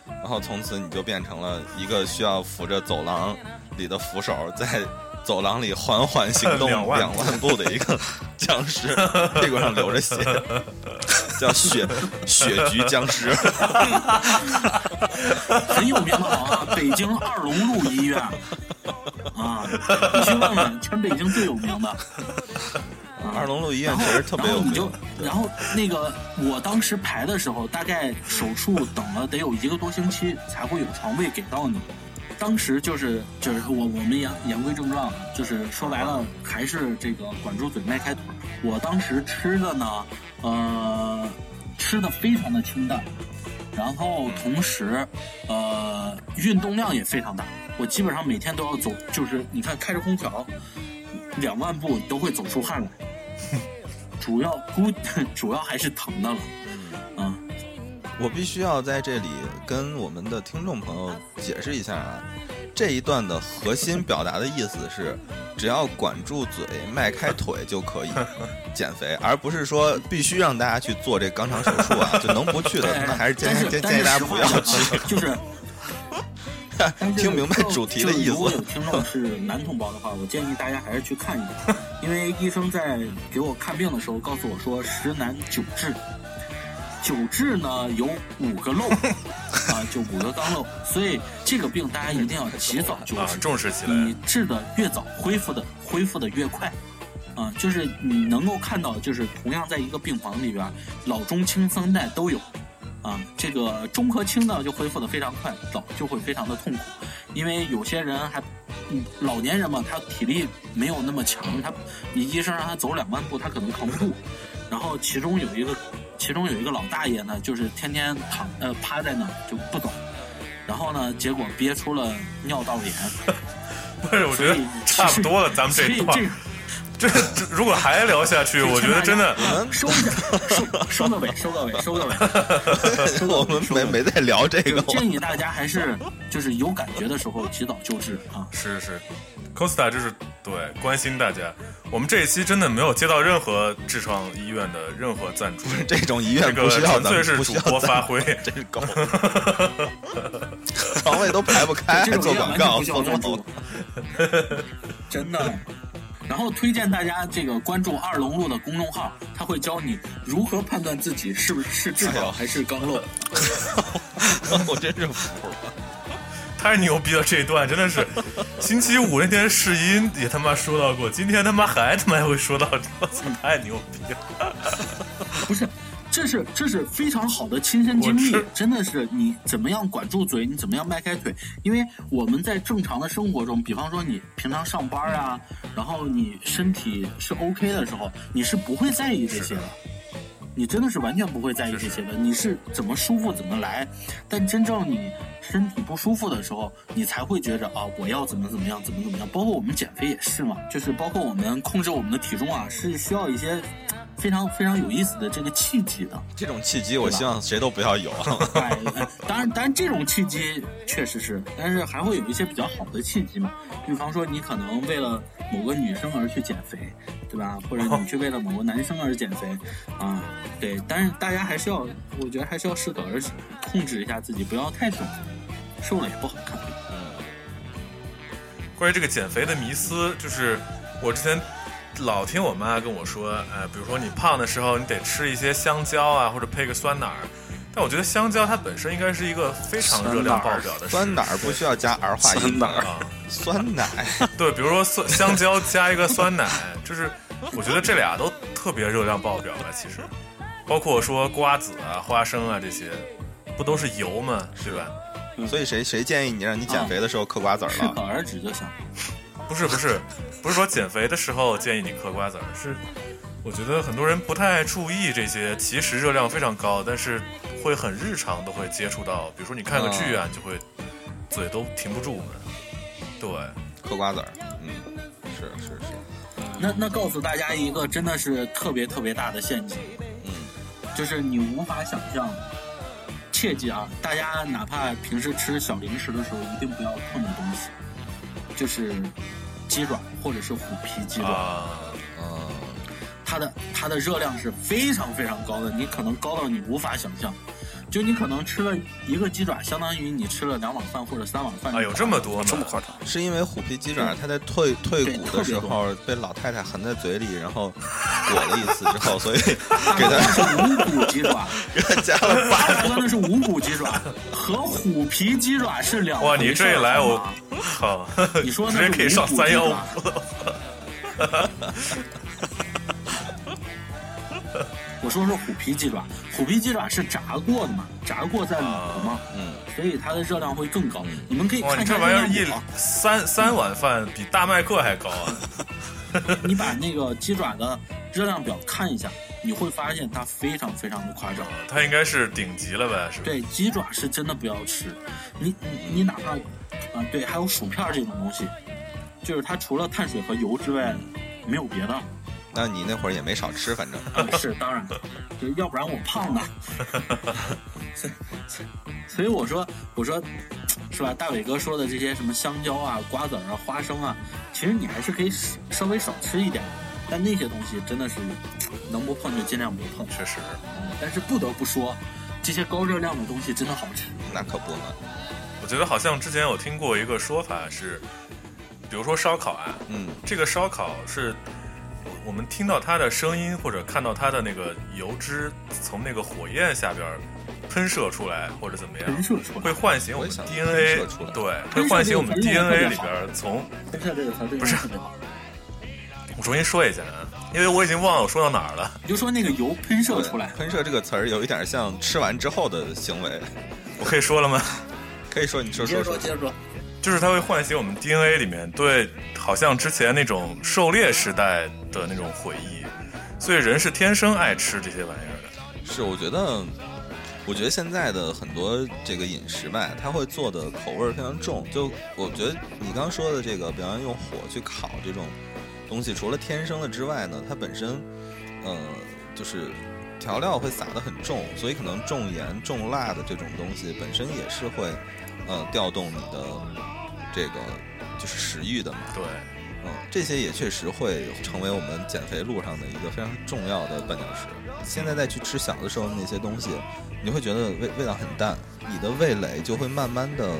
然后从此你就变成了一个需要扶着走廊里的扶手，在走廊里缓缓行动两万两万步的一个僵尸，屁股上流着血，叫血血菊僵尸。很有名啊，北京二龙路医院啊，你去问问，全北京最有名的。二龙路医院确实特别有名然后你就，然后那个我当时排的时候，大概手术等了得有一个多星期才会有床位给到你。当时就是就是我我们言言归正传，就是说白了还是这个管住嘴迈开腿。我当时吃的呢，呃，吃的非常的清淡，然后同时，呃，运动量也非常大。我基本上每天都要走，就是你看开着空调，两万步都会走出汗来。主要估 主要还是疼的了，嗯，我必须要在这里跟我们的听众朋友解释一下啊，这一段的核心表达的意思是，只要管住嘴、迈开腿就可以 减肥，而不是说必须让大家去做这肛肠手术啊，就能不去的，那还是建议建建议大家不要去。就是。但 是听明白主题的意思如果有。听众是男同胞的话，我建议大家还是去看一看，因为医生在给我看病的时候告诉我说十男九痔，九痔呢有五个漏啊，就五个肛瘘，所以这个病大家一定要及早救啊，，重视起来你。治的越早，恢复的恢复的越快。啊，就是你能够看到，就是同样在一个病房里边，老中青三代都有，啊，这个中和轻呢就恢复的非常快，早就会非常的痛苦，因为有些人还，嗯，老年人嘛，他体力没有那么强，他你医生让他走两万步，他可能扛不住。然后其中有一个，其中有一个老大爷呢，就是天天躺呃趴在那儿就不走，然后呢，结果憋出了尿道炎。不是，我觉得差不多了，咱们这一段这，这这如果还聊下去，我觉得真的收一下，收收个尾，收个尾，收个尾。我们 没没在聊这个，建议大家还是就是有感觉的时候及早救治啊。是是，Costa 就是对关心大家。我们这一期真的没有接到任何痔疮医院的任何赞助，这种医院不个需要咱们纯粹是主播发挥。真是够，床位都排不开，做广告，不需要赞助，真的。然后推荐大家这个关注二龙路的公众号，他会教你如何判断自己是不是痔哎呦疮还是刚漏。我真是服了。太牛逼了！这一段真的是，星期五那天试音也他妈说到过，今天他妈还他妈会说到，我操，太牛逼了！不是，这是这是非常好的亲身经历，真的是你怎么样管住嘴，你怎么样迈开腿，因为我们在正常的生活中，比方说你平常上班啊，然后你身体是 OK 的时候，你是不会在意这些的。你真的是完全不会在意这些的，你是怎么舒服怎么来，但真正你身体不舒服的时候，你才会觉着啊，我要怎么怎么样，怎么怎么样。包括我们减肥也是嘛，就是包括我们控制我们的体重啊，是需要一些非常非常有意思的这个契机的。这种契机，我希望谁都不要有。当然，当然这种契机确实是，但是还会有一些比较好的契机嘛。比方说，你可能为了某个女生而去减肥。对吧？或者你去为了某个男生而减肥，啊，对，但是大家还是要，我觉得还是要适可而止，控制一下自己，不要太瘦，瘦了也不好看。嗯。关于这个减肥的迷思，就是我之前老听我妈跟我说，哎，比如说你胖的时候，你得吃一些香蕉啊，或者配个酸奶。但我觉得香蕉它本身应该是一一个非常热量爆表的酸奶，不需要加儿化音啊。酸奶，对，比如说酸香蕉加一个酸奶，就是我觉得这俩都特别热量爆表吧。其实，包括说瓜子啊、花生啊这些，不都是油吗？是吧？所以谁谁建议你让你减肥的时候嗑瓜子了？适可而止就行。不是不是不是说减肥的时候建议你嗑瓜子儿，是我觉得很多人不太注意这些，其实热量非常高，但是会很日常都会接触到。比如说你看个剧啊，你就会嘴都停不住嘛。对，嗑瓜子儿，嗯，是是是。那那告诉大家一个真的是特别特别大的陷阱，嗯，就是你无法想象，切记啊，大家哪怕平时吃小零食的时候，一定不要碰的东西，就是鸡爪或者是虎皮鸡爪，啊，它的它的热量是非常非常高的，你可能高到你无法想象。就你可能吃了一个鸡爪，相当于你吃了两碗饭或者三碗饭。哎呦这么多，这么夸张？是因为虎皮鸡爪它在退退骨的时候被老太太含在嘴里，然后裹了一次之后，所以给它 是无骨鸡爪，给它加了八。说那是无骨鸡爪，和虎皮鸡爪是两哇，你这一来我好，你说直接可以上三幺五。我说是虎皮鸡爪，虎皮鸡爪是炸过的嘛，炸过再卤的嘛，嗯，所以它的热量会更高。你们可以看这玩意儿一三三碗饭比大麦克还高啊！你把那个鸡爪的热量表看一下，你会发现它非常非常的夸张。它应该是顶级了呗？是？对，鸡爪是真的不要吃。你你你哪怕啊，对，还有薯片这种东西，就是它除了碳水和油之外，没有别的。那你那会儿也没少吃，反正啊是当然，就要不然我胖呢。所以我说，我说，是吧？大伟哥说的这些什么香蕉啊、瓜子啊、花生啊，其实你还是可以稍微少吃一点。但那些东西真的是能不碰就尽量不碰。确实，但是不得不说，这些高热量的东西真的好吃。那可不嘛。我觉得好像之前有听过一个说法是，比如说烧烤啊，嗯，这个烧烤是。我们听到它的声音，或者看到它的那个油脂从那个火焰下边喷射出来，或者怎么样，会唤醒我们 DNA，对，会唤醒我们 DNA 里边从喷射这个词不是，我重新说一下啊，因为我已经忘了我说到哪儿了。你就说那个油喷射出来，喷射这个词儿有一点像吃完之后的行为。我可以说了吗？可以说，你说说说，接着说。就是它会唤醒我们 DNA 里面对，好像之前那种狩猎时代的那种回忆，所以人是天生爱吃这些玩意儿的。是，我觉得，我觉得现在的很多这个饮食吧，它会做的口味非常重。就我觉得你刚说的这个，比方用火去烤这种东西，除了天生的之外呢，它本身，呃，就是调料会撒得很重，所以可能重盐重辣的这种东西本身也是会。呃，调动你的这个就是食欲的嘛。对，嗯，这些也确实会成为我们减肥路上的一个非常重要的绊脚石。现在再去吃小的时候那些东西，你会觉得味味道很淡，你的味蕾就会慢慢的，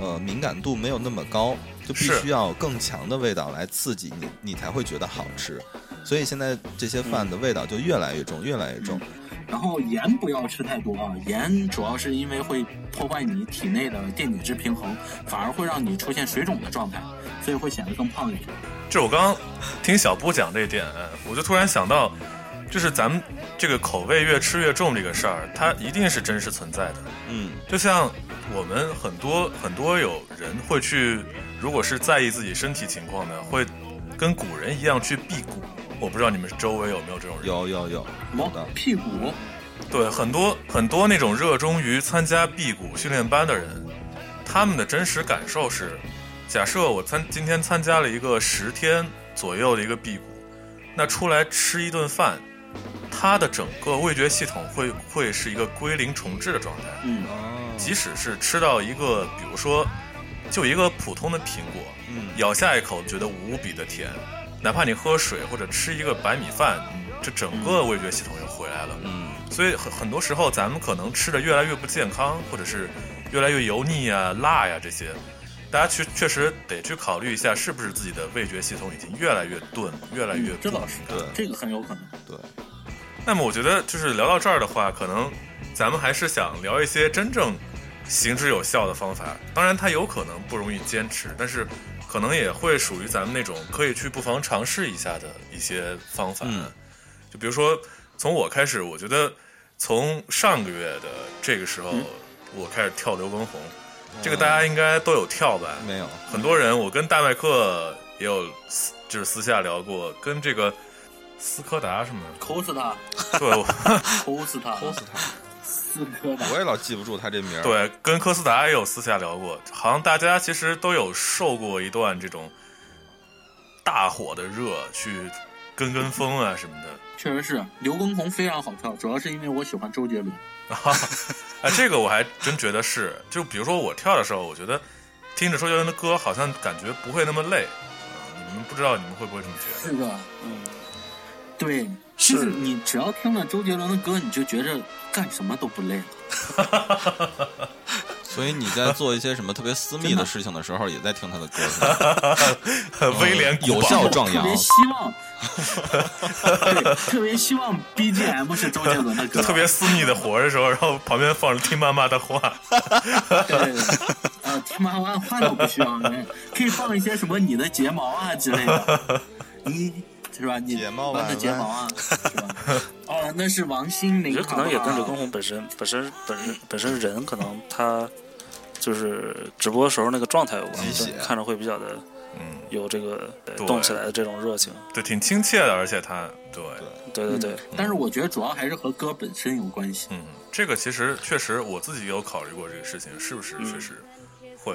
呃，敏感度没有那么高，就必须要更强的味道来刺激你，你才会觉得好吃。所以现在这些饭的味道就越来越重，越来越重。然后盐不要吃太多啊，盐主要是因为会破坏你体内的电解质平衡，反而会让你出现水肿的状态，所以会显得更胖一点。这我刚刚听小布讲这一点，我就突然想到，就是咱们这个口味越吃越重这个事儿，它一定是真实存在的。嗯，就像我们很多很多有人会去，如果是在意自己身体情况的，会跟古人一样去辟谷。我不知道你们周围有没有这种人？有有有，有的。辟谷，对，很多很多那种热衷于参加辟谷训练班的人，他们的真实感受是：假设我参今天参加了一个十天左右的一个辟谷，那出来吃一顿饭，他的整个味觉系统会会是一个归零重置的状态。嗯，即使是吃到一个，比如说就一个普通的苹果，嗯，咬下一口觉得无比的甜。哪怕你喝水或者吃一个白米饭，这整个味觉系统又回来了。嗯，所以很很多时候咱们可能吃的越来越不健康，或者是越来越油腻啊、辣呀这些，大家确确实得去考虑一下，是不是自己的味觉系统已经越来越钝，越来越这倒是，对，这个很有可能。对。那么我觉得就是聊到这儿的话，可能咱们还是想聊一些真正行之有效的方法。当然，它有可能不容易坚持，但是。可能也会属于咱们那种可以去不妨尝试一下的一些方法，就比如说从我开始，我觉得从上个月的这个时候，我开始跳刘畊宏，这个大家应该都有跳吧？没有，很多人，我跟大麦克也有私就是私下聊过，跟这个斯柯达什么的。抠死他，对，抠死他，抠死他。斯柯达，我也老记不住他这名。对，跟科斯达也有私下聊过，好像大家其实都有受过一段这种大火的热，去跟跟风啊什么的。确实是，刘畊宏非常好跳，主要是因为我喜欢周杰伦。哎，这个我还真觉得是。就比如说我跳的时候，我觉得听着周杰伦的歌，好像感觉不会那么累。你们不知道你们会不会这么觉得？是的，嗯，对。是你只要听了周杰伦的歌，你就觉着干什么都不累了。所以你在做一些什么特别私密的事情的时候，也在听他的歌。威廉有效壮阳。特别希望，对，特别希望 BGM 是周杰伦的歌。特别私密的活的时候，然后旁边放着听妈妈的话。对，呃，听妈妈的话都不需要，可以放一些什么你的睫毛啊之类的。你。是吧？你玩的睫毛啊，是吧？哦，那是王心凌。我觉得可能也跟刘畊宏本身、本身、本身、本身人，可能他就是直播时候那个状态有关，看着会比较的，嗯，有这个动起来的这种热情，对，挺亲切的，而且他，对，对对对。但是我觉得主要还是和歌本身有关系。嗯，这个其实确实我自己有考虑过这个事情，是不是确实会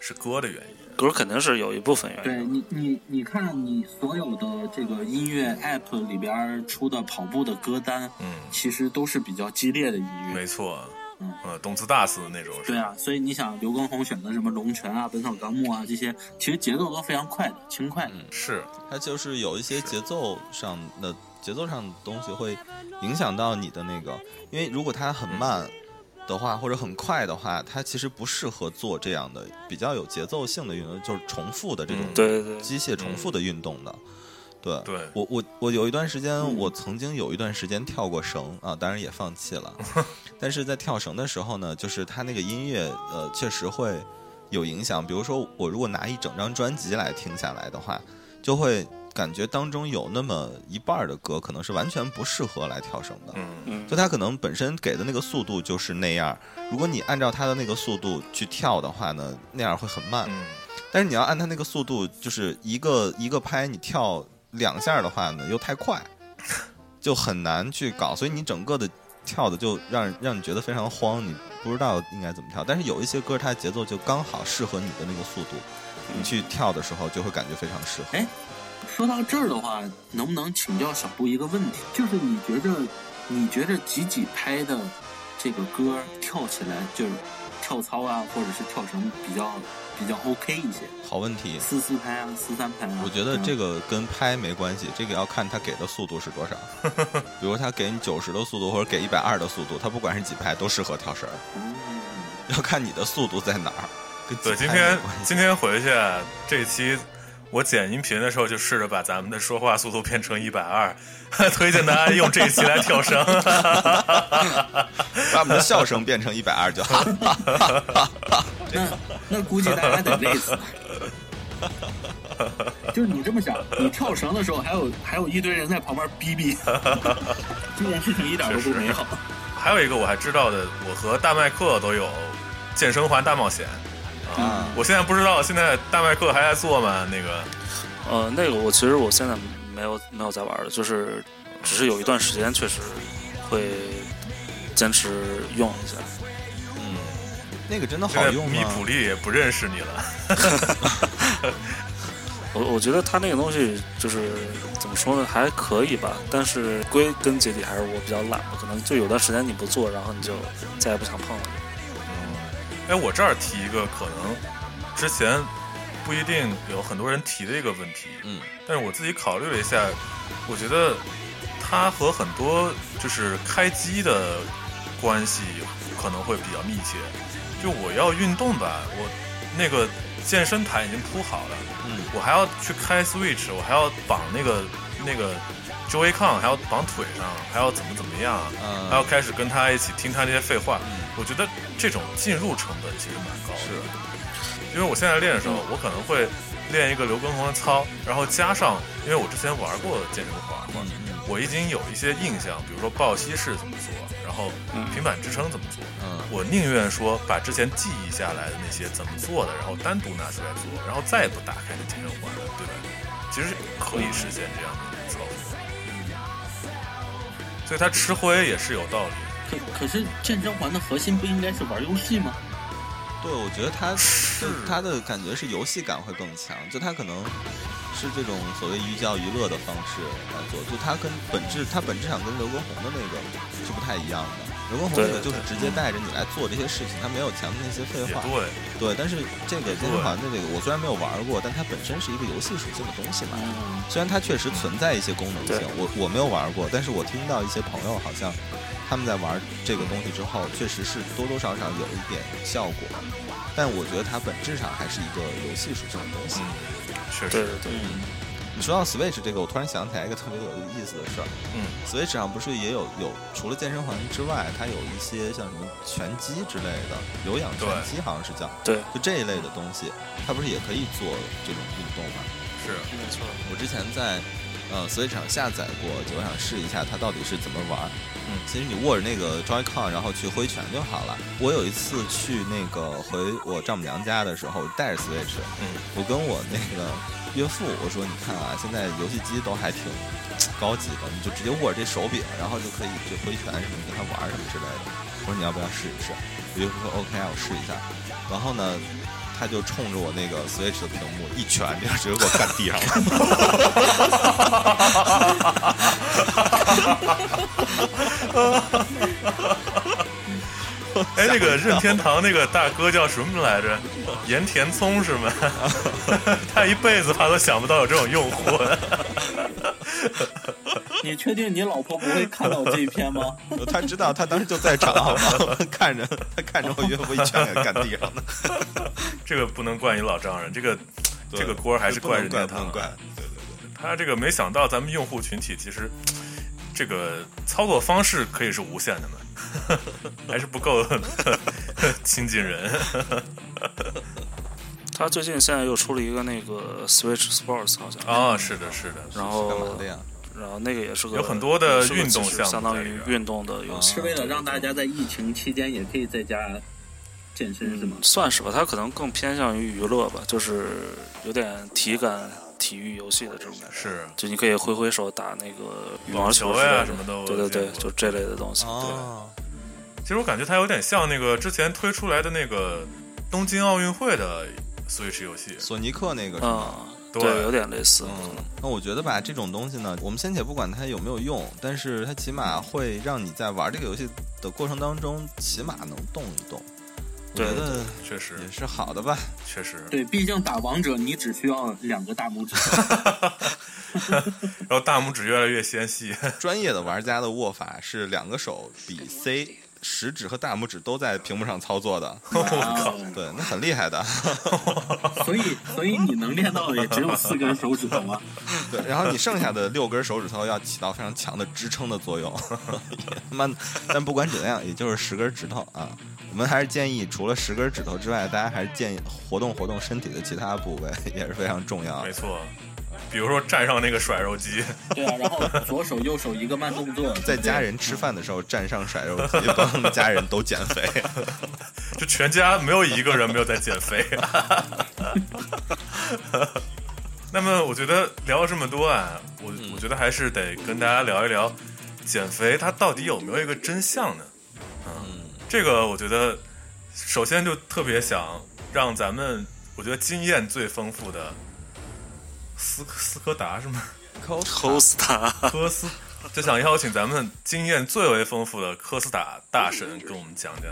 是歌的原因。歌肯定是有一部分原因。对你，你你看，你所有的这个音乐 App 里边出的跑步的歌单，嗯，其实都是比较激烈的音乐。没错，嗯，呃，动次大次的那种。对啊，所以你想，刘畊宏选的什么《龙泉》啊，《本草纲目》啊，这些其实节奏都非常快的，轻快。嗯，是，它就是有一些节奏上的节奏上的东西会影响到你的那个，因为如果它很慢。的话，或者很快的话，它其实不适合做这样的比较有节奏性的运动，就是重复的这种对对机械重复的运动的。对，对我我我有一段时间，我曾经有一段时间跳过绳啊，当然也放弃了。但是在跳绳的时候呢，就是它那个音乐呃，确实会有影响。比如说，我如果拿一整张专辑来听下来的话，就会。感觉当中有那么一半的歌可能是完全不适合来跳绳的，嗯嗯，就它可能本身给的那个速度就是那样，如果你按照它的那个速度去跳的话呢，那样会很慢，嗯，但是你要按它那个速度，就是一个一个拍你跳两下的话呢，又太快，就很难去搞，所以你整个的跳的就让让你觉得非常慌，你不知道应该怎么跳。但是有一些歌它的节奏就刚好适合你的那个速度，你去跳的时候就会感觉非常适合。哎。说到这儿的话，能不能请教小布一个问题？就是你觉着，你觉着几几拍的这个歌跳起来，就是跳操啊，或者是跳绳比较比较 OK 一些？好问题。四四拍啊，四三拍啊。我觉得这个跟拍没关系，这个要看他给的速度是多少。比如他给你九十的速度，或者给一百二的速度，他不管是几拍都适合跳绳。嗯要看你的速度在哪儿。对，今天今天回去这期。我剪音频的时候就试着把咱们的说话速度变成一百二，推荐大家用这一期来跳绳，把我们的笑声变成一百二就好。那那估计大家得累死。就是你这么想，你跳绳的时候还有还有一堆人在旁边逼逼，这件事情一点都不美好。还有一个我还知道的，我和大麦克都有健身环大冒险啊。我现在不知道现在大麦克还在做吗？那个，呃，那个我其实我现在没有没有在玩了，就是只是有一段时间确实会坚持用一下。嗯，那个真的好用吗？米普利也不认识你了。我我觉得他那个东西就是怎么说呢，还可以吧。但是归根结底还是我比较懒吧，可能就有段时间你不做，然后你就再也不想碰了。嗯，哎，我这儿提一个可能之前不一定有很多人提的一个问题，嗯，但是我自己考虑了一下，我觉得它和很多就是开机的关系可能会比较密切。就我要运动吧，我那个健身毯已经铺好了。嗯我还要去开 Switch，我还要绑那个那个 Joy-Con，还要绑腿上，还要怎么怎么样，还要开始跟他一起听他那些废话。我觉得这种进入成本其实蛮高的。是，因为我现在练的时候，我可能会练一个刘畊宏的操，然后加上，因为我之前玩过健身环嘛，我已经有一些印象，比如说抱膝式怎么做，然后平板支撑怎么做。我宁愿说把之前记忆下来的那些怎么做的，然后单独拿出来做，然后再也不打开这健身环了，对吧？其实可以实现这样的所以他吃灰也是有道理。可可是战争环的核心不应该是玩游戏吗？对，我觉得他是他的感觉是游戏感会更强，就他可能是这种所谓寓教于乐的方式来做，就他跟本质，他本质上跟刘畊宏的那个是不太一样的。刘畊宏那个就是直接带着你来做这些事情，他没有前面那些废话。对，对。但是这个健身环的这个，我虽然没有玩过，但它本身是一个游戏属性的东西嘛。虽然它确实存在一些功能性，我我没有玩过，但是我听到一些朋友好像他们在玩这个东西之后，确实是多多少少有一点效果。但我觉得它本质上还是一个游戏属性的东西。确实，对。你说到 Switch 这个，我突然想起来一个特别有意思的事儿。嗯，Switch 上不是也有有除了健身环之外，它有一些像什么拳击之类的，有氧拳击好像是叫。对。就这一类的东西，它不是也可以做这种运动吗？是，没错。我之前在呃 Switch 上下载过，就我想试一下它到底是怎么玩。嗯。其实你握着那个 Joy-Con，然后去挥拳就好了。我有一次去那个回我丈母娘家的时候，带着 Switch，嗯，我跟我那个。岳父，我说你看啊，现在游戏机都还挺高级的，你就直接握着这手柄，然后就可以就挥拳什么跟他玩什么之类的。我说你要不要试一试？我岳父说 OK 啊，我试一下。然后呢，他就冲着我那个 Switch 的屏幕一拳，就直接给我干地上了。哎，那个任天堂那个大哥叫什么来着？盐田聪是吗？他一辈子他都想不到有这种用户。你确定你老婆不会看到这一篇吗？他知道，他当时就在场，看着他看着我岳父一拳给干地上了。这个不能怪你老丈人，这个这个锅还是怪任天堂。怪，对对对，他这个没想到咱们用户群体其实这个操作方式可以是无限的嘛。还是不够 亲近人。他最近现在又出了一个那个 Switch Sports，好像啊，是的，是的。然后，然后那个也是个有很多的运动项目，相当于运动的游戏，是为了让大家在疫情期间也可以在家健身，是吗？算是吧，它可能更偏向于娱乐吧，就是有点体感。体育游戏的这种感觉是，就你可以挥挥手打那个羽毛球呀，什么的对对对，就这类的东西。对，其实我感觉它有点像那个之前推出来的那个东京奥运会的 Switch 游戏，索尼克那个是吗？对，有点类似。嗯那我觉得吧，这种东西呢，我们先且不管它有没有用，但是它起码会让你在玩这个游戏的过程当中，起码能动一动。觉得确实也是好的吧，确实。对，毕竟打王者你只需要两个大拇指，然后大拇指越来越纤细。专业的玩家的握法是两个手比 C，食指和大拇指都在屏幕上操作的，啊 对，那很厉害的。所以所以你能练到的也只有四根手指头吗。对，然后你剩下的六根手指头要起到非常强的支撑的作用。他妈，但不管怎样，也就是十根指头啊。我们还是建议，除了十根指头之外，大家还是建议活动活动身体的其他部位，也是非常重要没。错。比如说站上那个甩肉机，对啊，然后左手右手一个慢动作，在家人吃饭的时候站上甩肉机，帮家人都减肥。就全家没有一个人没有在减肥。那么我觉得聊了这么多啊，我我觉得还是得跟大家聊一聊减肥它到底有没有一个真相呢？嗯，这个我觉得首先就特别想让咱们我觉得经验最丰富的斯斯柯达是吗？Costa 科斯就想邀请咱们经验最为丰富的科斯达大神跟我们讲讲，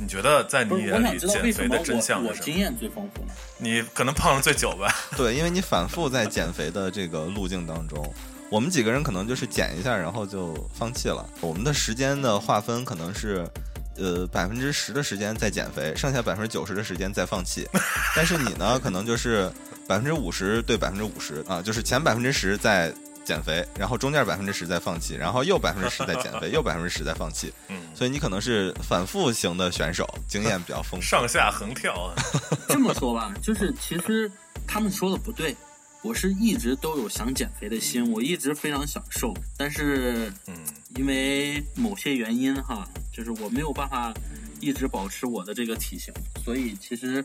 你觉得在你眼里减肥的真相是什么？我我经验最丰富呢？你可能胖了最久吧？对，因为你反复在减肥的这个路径当中，我们几个人可能就是减一下，然后就放弃了。我们的时间的划分可能是，呃，百分之十的时间在减肥，剩下百分之九十的时间在放弃。但是你呢，可能就是百分之五十对百分之五十啊，就是前百分之十在减肥，然后中间百分之十在放弃，然后又百分之十在减肥，又百分之十在放弃。嗯，所以你可能是反复型的选手，经验比较丰富。上下横跳啊！这么说吧，就是其实他们说的不对，我是一直都有想减肥的心，我一直非常想瘦，但是嗯，因为某些原因哈，就是我没有办法一直保持我的这个体型，所以其实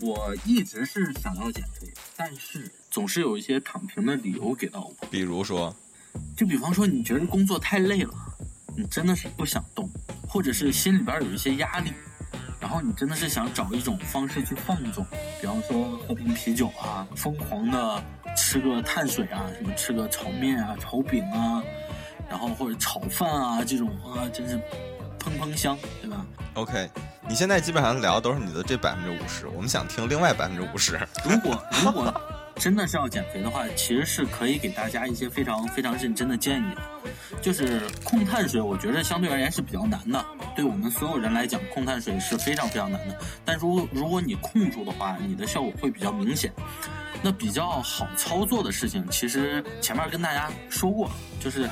我一直是想要减肥，但是总是有一些躺平的理由给到我。比如说，就比方说，你觉得工作太累了，你真的是不想动，或者是心里边有一些压力，然后你真的是想找一种方式去放纵，比方说喝瓶啤酒啊，疯狂的吃个碳水啊，什么吃个炒面啊、炒饼啊，然后或者炒饭啊这种啊，真是砰砰香，对吧？OK，你现在基本上聊的都是你的这百分之五十，我们想听另外百分之五十。如果如果真的是要减肥的话，其实是可以给大家一些非常非常认真的建议的。就是控碳水，我觉得相对而言是比较难的，对我们所有人来讲，控碳水是非常非常难的。但如果如果你控住的话，你的效果会比较明显。那比较好操作的事情，其实前面跟大家说过，就是唉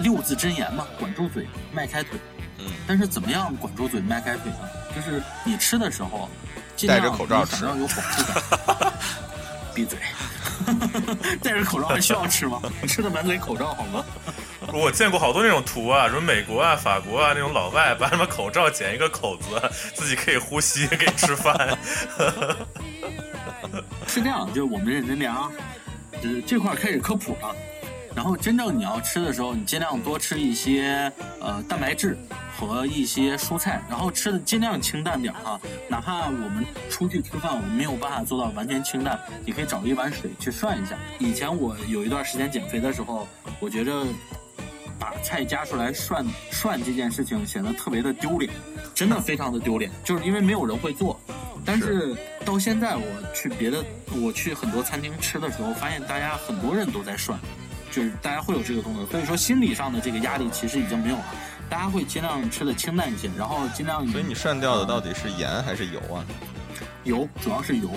六字真言嘛，管住嘴，迈开腿。嗯，但是怎么样管住嘴、迈开腿呢？就是你吃的时候，尽量戴着口罩你想要有饱腹感。闭嘴！戴着口罩还需要吃吗？吃的满嘴口罩好吗？我见过好多那种图啊，什么美国啊、法国啊那种老外把什么口罩剪一个口子，自己可以呼吸，可以吃饭。是这样，就是我们认真聊啊，就是这块儿开始科普了。然后真正你要吃的时候，你尽量多吃一些呃蛋白质和一些蔬菜，然后吃的尽量清淡点儿哈。哪怕我们出去吃饭，我们没有办法做到完全清淡，你可以找一碗水去涮一下。以前我有一段时间减肥的时候，我觉着把菜夹出来涮涮这件事情显得特别的丢脸，真的非常的丢脸，就是因为没有人会做。但是到现在，我去别的，我去很多餐厅吃的时候，发现大家很多人都在涮，就是大家会有这个动作，所以说心理上的这个压力其实已经没有了，大家会尽量吃的清淡一些，然后尽量所以你涮掉的到底是盐还是油啊？油主要是油，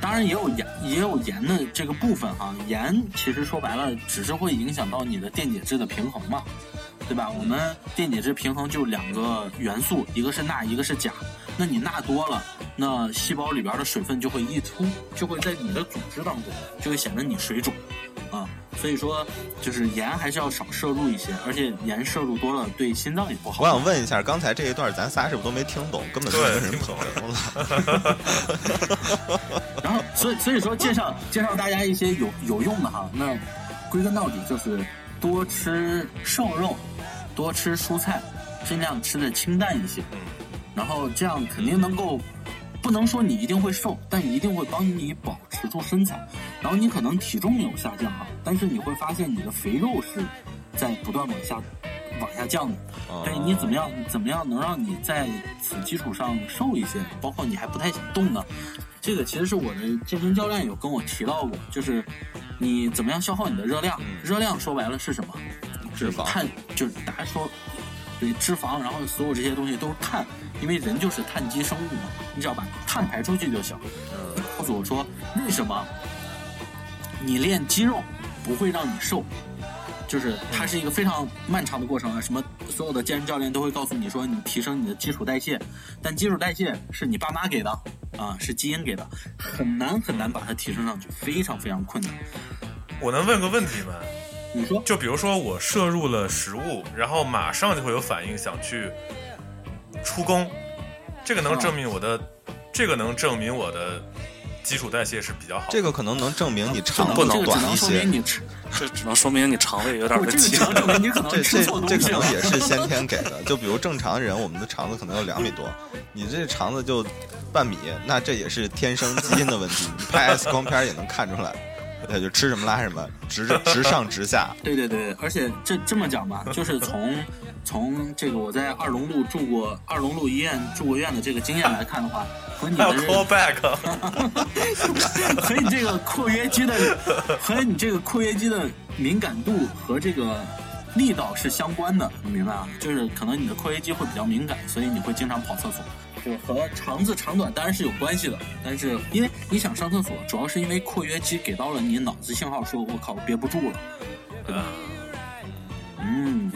当然也有盐，也有盐的这个部分哈。盐其实说白了，只是会影响到你的电解质的平衡嘛，对吧？我们电解质平衡就两个元素，一个是钠，一个是钾。那你钠多了，那细胞里边的水分就会溢出，就会在你的组织当中，就会显得你水肿啊。所以说，就是盐还是要少摄入一些，而且盐摄入多了对心脏也不好。我想问一下，刚才这一段咱仨是不是都没听懂？根本就没人朋友了。然后，所以所以说介绍介绍大家一些有有用的哈。那归根到底就是多吃瘦肉，多吃蔬菜，尽量吃的清淡一些。然后这样肯定能够，不能说你一定会瘦，但一定会帮你保持住身材。然后你可能体重有下降啊，但是你会发现你的肥肉是在不断往下往下降的。对你怎么样怎么样能让你在此基础上瘦一些，包括你还不太想动呢？这个其实是我的健身教练有跟我提到过，就是你怎么样消耗你的热量？热量说白了是什么？脂肪碳就是大家说对脂肪，然后所有这些东西都是碳，因为人就是碳基生物嘛，你只要把碳排出去就行。嗯，告诉我说为什么你练肌肉不会让你瘦？就是它是一个非常漫长的过程啊！什么所有的健身教练都会告诉你说，你提升你的基础代谢，但基础代谢是你爸妈给的啊，是基因给的，很难很难把它提升上去，非常非常困难。我能问个问题吗？你说，就比如说我摄入了食物，然后马上就会有反应，想去出宫，这个能证明我的，这个能证明我的基础代谢是比较好的。这个可能能证明你肠不子能这只能说短一些明，你，这只能说明你肠胃有点 不，问题这这这这可能。也是先天给的。就比如正常人，我们的肠子可能有两米多，你这肠子就半米，那这也是天生基因的问题。你拍 X 光片也能看出来，对，就吃什么拉什么，直着直上直下。对对对，而且这这么讲吧，就是从从这个我在二龙路住过二龙路医院住过院的这个经验来看的话，和你的 call back，和你这个括约肌的和你这个括约肌的敏感度和这个力道是相关的，你明白吗？就是可能你的括约肌会比较敏感，所以你会经常跑厕所。就和肠子长短当然是有关系的，但是因为你想上厕所，主要是因为括约肌给到了你脑子信号，说我靠憋不住了，对吧？嗯，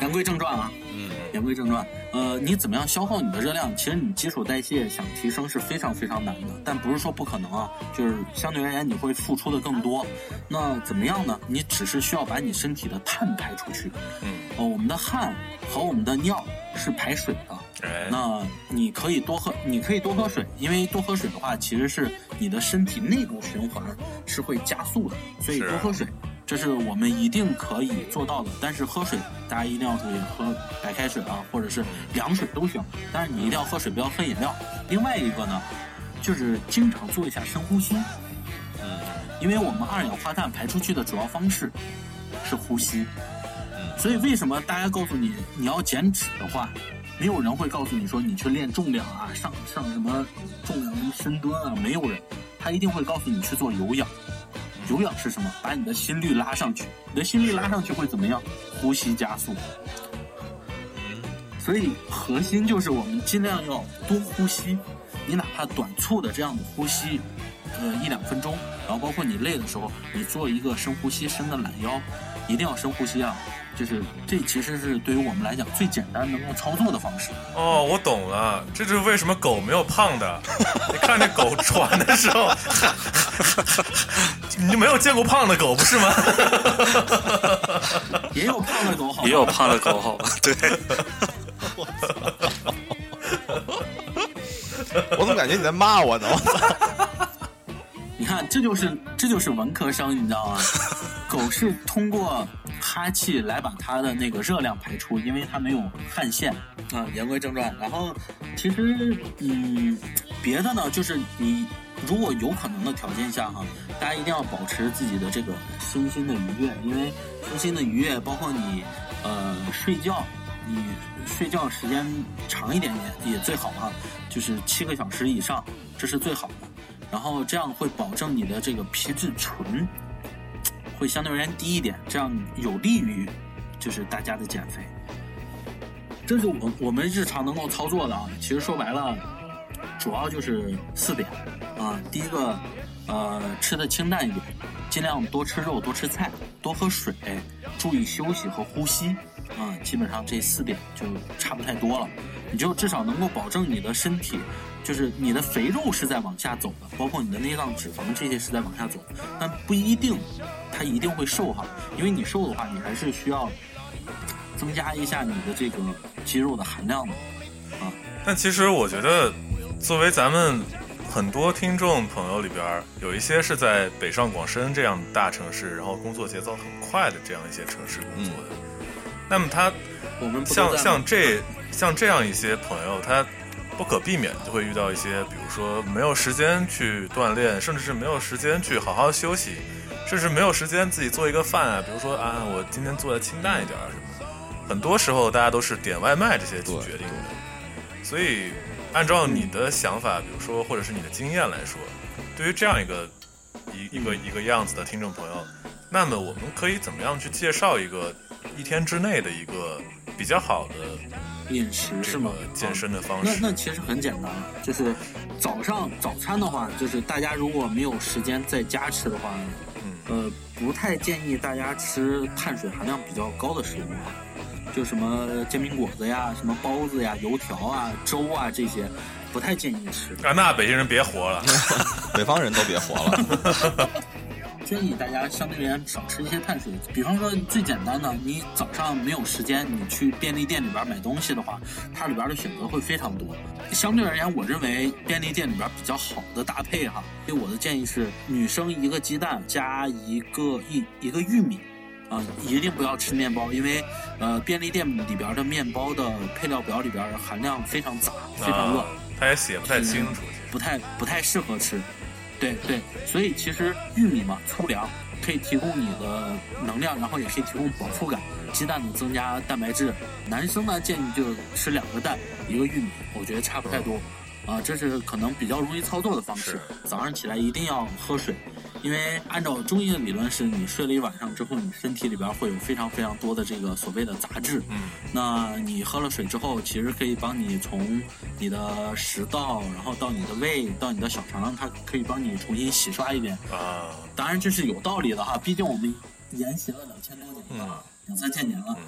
言归正传啊，嗯，言归正传，呃，你怎么样消耗你的热量？其实你基础代谢想提升是非常非常难的，但不是说不可能啊，就是相对而言你会付出的更多。那怎么样呢？你只是需要把你身体的碳排出去。嗯，哦，我们的汗和我们的尿是排水的。哎，那你可以多喝，你可以多喝水，因为多喝水的话，其实是你的身体内部循环是会加速的，所以多喝水，这是我们一定可以做到的。但是喝水，大家一定要注意，喝白开水啊，或者是凉水都行，但是你一定要喝水，不要喝饮料。另外一个呢，就是经常做一下深呼吸，嗯，因为我们二氧化碳排出去的主要方式是呼吸，嗯所以为什么大家告诉你你要减脂的话，没有人会告诉你说你去练重量啊，上上什么重量深蹲啊，没有人，他一定会告诉你去做有氧。有氧是什么？把你的心率拉上去，你的心率拉上去会怎么样？呼吸加速。所以核心就是我们尽量要多呼吸，你哪怕短促的这样的呼吸，呃一两分钟，然后包括你累的时候，你做一个深呼吸，伸个懒腰，一定要深呼吸啊！就是这其实是对于我们来讲最简单能够操作的方式。哦，我懂了，这就是为什么狗没有胖的。你看那狗喘的时候，你就没有见过胖的狗不是吗？也有胖的狗好，也有胖的狗，好吧？对，我怎么感觉你在骂我呢？你看，这就是这就是文科生，你知道吗？狗是通过哈气来把它的那个热量排出，因为它没有汗腺啊。言归正传，然后其实嗯，别的呢，就是你如果有可能的条件下哈，大家一定要保持自己的这个身心的愉悦，因为身心的愉悦包括你呃睡觉，你睡觉时间长一点也也最好啊，就是七个小时以上，这是最好的。然后这样会保证你的这个皮质醇会相对而言低一点，这样有利于就是大家的减肥。这是我我们日常能够操作的啊。其实说白了，主要就是四点啊。第一个，呃，吃的清淡一点，尽量多吃肉，多吃菜，多喝水，注意休息和呼吸啊。基本上这四点就差不太多了，你就至少能够保证你的身体。就是你的肥肉是在往下走的，包括你的内脏脂肪这些是在往下走，但不一定它一定会瘦哈，因为你瘦的话，你还是需要增加一下你的这个肌肉的含量的。啊但其实我觉得，作为咱们很多听众朋友里边儿，有一些是在北上广深这样的大城市，然后工作节奏很快的这样一些城市工作的，那么他我们像像这像这样一些朋友，他不可避免就会遇到一些，比如说没有时间去锻炼，甚至是没有时间去好好休息，甚至没有时间自己做一个饭啊，比如说啊，我今天做的清淡一点儿什么的。很多时候大家都是点外卖这些去决定的，所以按照你的想法，比如说或者是你的经验来说，对于这样一个一一个一个样子的听众朋友，那么我们可以怎么样去介绍一个一天之内的一个比较好的饮食是吗？健身的方式？那那其实很简单，就是早上早餐的话，就是大家如果没有时间在家吃的话，嗯，呃，不太建议大家吃碳水含量比较高的食物啊，就什么煎饼果子呀、什么包子呀、油条啊、粥啊这些，不太建议吃。啊，那北京人别活了，北方人都别活了。建议大家相对而言少吃一些碳水，比方说最简单的，你早上没有时间，你去便利店里边买东西的话，它里边的选择会非常多。相对而言，我认为便利店里边比较好的搭配哈，给我的建议是，女生一个鸡蛋加一个一一个玉米，啊，一定不要吃面包，因为呃便利店里边的面包的配料表里边含量非常杂，非常乱，它也写不太清楚，不太不太适合吃。对对，所以其实玉米嘛，粗粮可以提供你的能量，然后也可以提供饱腹感。鸡蛋呢，增加蛋白质。男生呢，建议就吃两个蛋，一个玉米，我觉得差不太多。啊，这是可能比较容易操作的方式。早上起来一定要喝水。因为按照中医的理论，是你睡了一晚上之后，你身体里边会有非常非常多的这个所谓的杂质。嗯，那你喝了水之后，其实可以帮你从你的食道，然后到你的胃，到你的小肠，它可以帮你重新洗刷一遍。啊，当然这是有道理的哈，毕竟我们沿袭了两千多年了，两三千年了。嗯，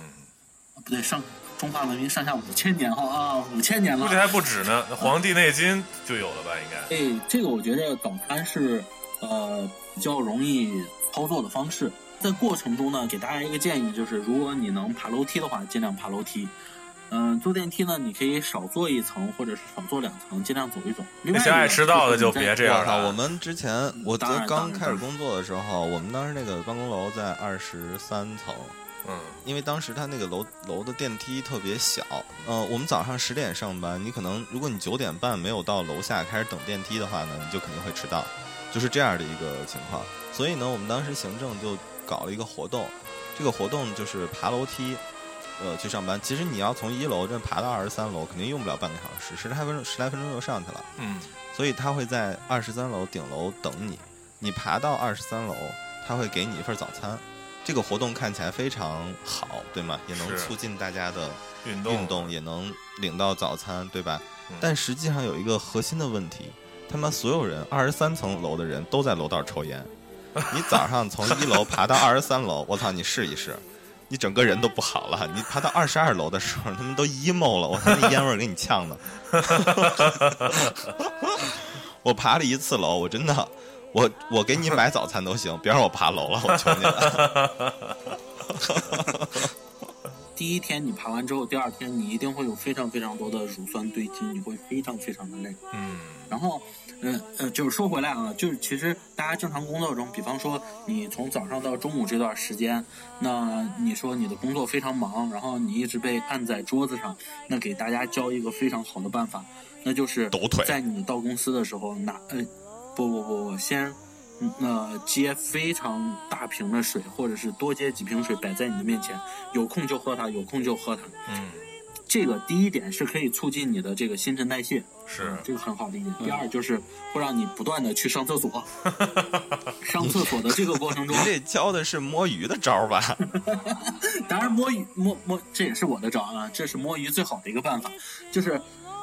不对，上中华文明上下五千年哈啊，五千年了。估计还不止呢，《黄帝内经》就有了吧？应该。哎，这个我觉得早餐是呃。比较容易操作的方式，在过程中呢，给大家一个建议，就是如果你能爬楼梯的话，尽量爬楼梯。嗯，坐电梯呢，你可以少坐一层，或者是少坐两层，尽量走一走。那些爱迟到的就别这样了。我们之前我刚开始工作的时候，我们当时那个办公楼在二十三层，嗯，因为当时它那个楼楼的电梯特别小，嗯，我们早上十点上班，你可能如果你九点半没有到楼下开始等电梯的话呢，你就肯定会迟到。就是这样的一个情况，所以呢，我们当时行政就搞了一个活动，这个活动就是爬楼梯，呃，去上班。其实你要从一楼这爬到二十三楼，肯定用不了半个小时，十来分钟，十来分钟就上去了。嗯，所以他会在二十三楼顶楼等你，你爬到二十三楼，他会给你一份早餐。这个活动看起来非常好，对吗？也能促进大家的运动，也能领到早餐，对吧？但实际上有一个核心的问题。他妈所有人，二十三层楼的人都在楼道抽烟。你早上从一楼爬到二十三楼，我操，你试一试，你整个人都不好了。你爬到二十二楼的时候，他们都 emo 了，我操，那烟味给你呛的。我爬了一次楼，我真的，我我给你买早餐都行，别让我爬楼了，我求你了。第一天你爬完之后，第二天你一定会有非常非常多的乳酸堆积，你会非常非常的累。嗯，然后。嗯呃，就是说回来啊，就是其实大家正常工作中，比方说你从早上到中午这段时间，那你说你的工作非常忙，然后你一直被按在桌子上，那给大家教一个非常好的办法，那就是抖腿，在你到公司的时候拿呃，不不不不，先那接非常大瓶的水，或者是多接几瓶水摆在你的面前，有空就喝它，有空就喝它。嗯。这个第一点是可以促进你的这个新陈代谢，是这个很好的一点。第二就是会让你不断的去上厕所，上厕所的这个过程中，这教的是摸鱼的招吧？当然摸鱼摸摸这也是我的招啊，这是摸鱼最好的一个办法，就是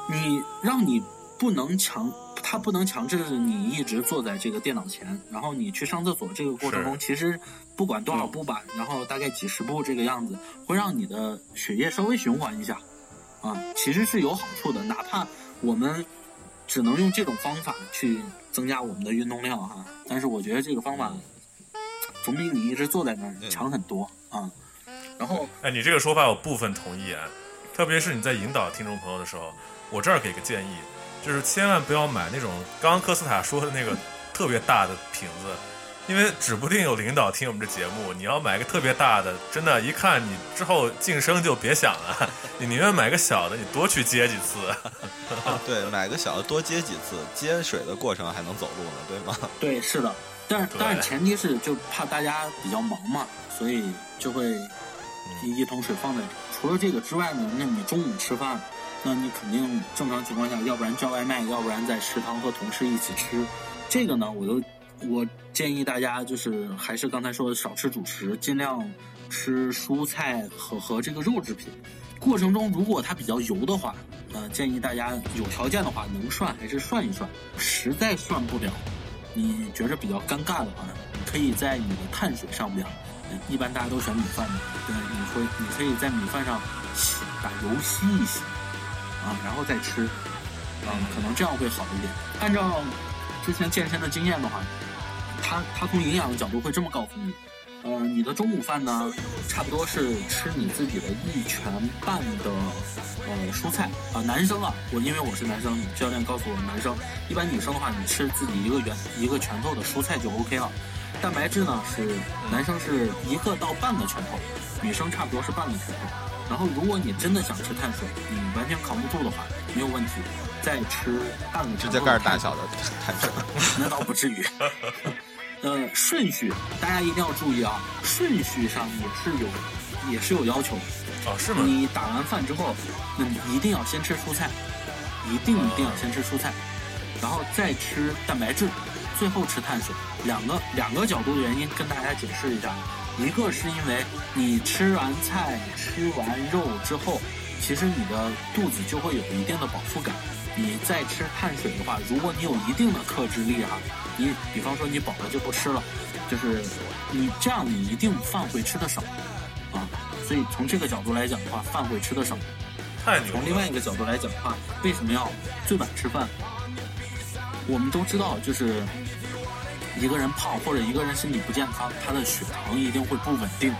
你让你不能强，他不能强制你一直坐在这个电脑前，然后你去上厕所这个过程中，其实不管多少步吧，然后大概几十步这个样子，会让你的血液稍微循环一下。啊，其实是有好处的，哪怕我们只能用这种方法去增加我们的运动量哈，但是我觉得这个方法总比你一直坐在那儿强很多啊。然后，哎，你这个说法我部分同意啊，特别是你在引导听众朋友的时候，我这儿给个建议，就是千万不要买那种刚刚科斯塔说的那个特别大的瓶子。因为指不定有领导听我们这节目，你要买个特别大的，真的，一看你之后晋升就别想了。你宁愿买个小的，你多去接几次。对，买个小的多接几次，接水的过程还能走路呢，对吗？对，是的。但是但是前提是就怕大家比较忙嘛，所以就会一桶水放在这。除了这个之外呢，那你中午吃饭，那你肯定正常情况下，要不然叫外卖，要不然在食堂和同事一起吃。这个呢，我都。我建议大家就是还是刚才说的少吃主食，尽量吃蔬菜和和这个肉制品。过程中如果它比较油的话，呃，建议大家有条件的话能涮还是涮一涮。实在涮不了，你觉着比较尴尬的话，可以在你的碳水上边，一般大家都选米饭嘛，对，你会你可以在米饭上洗，把油吸一吸，然后再吃，嗯，可能这样会好一点。按照之前健身的经验的话，他他从营养的角度会这么告诉你。呃，你的中午饭呢，差不多是吃你自己的一拳半的呃蔬菜啊。男生啊，我因为我是男生，教练告诉我，男生一般女生的话，你吃自己一个圆一个拳头的蔬菜就 OK 了。蛋白质呢是男生是一个到半个拳头，女生差不多是半个拳头。然后如果你真的想吃碳水，你完全扛不住的话，没有问题，再吃半个指甲盖大小的碳水，那倒不至于。呃，顺序大家一定要注意啊，顺序上也是有，也是有要求的。哦，是吗？你打完饭之后，那你一定要先吃蔬菜，一定一定要先吃蔬菜，然后再吃蛋白质，最后吃碳水。两个两个角度的原因跟大家解释一下，一个是因为你吃完菜、吃完肉之后，其实你的肚子就会有一定的饱腹感。你再吃碳水的话，如果你有一定的克制力哈，你比方说你饱了就不吃了，就是你这样你一定饭会吃的少啊，所以从这个角度来讲的话，饭会吃的少。太从另外一个角度来讲的话，为什么要最晚吃饭？我们都知道，就是一个人胖或者一个人身体不健康，他的血糖一定会不稳定，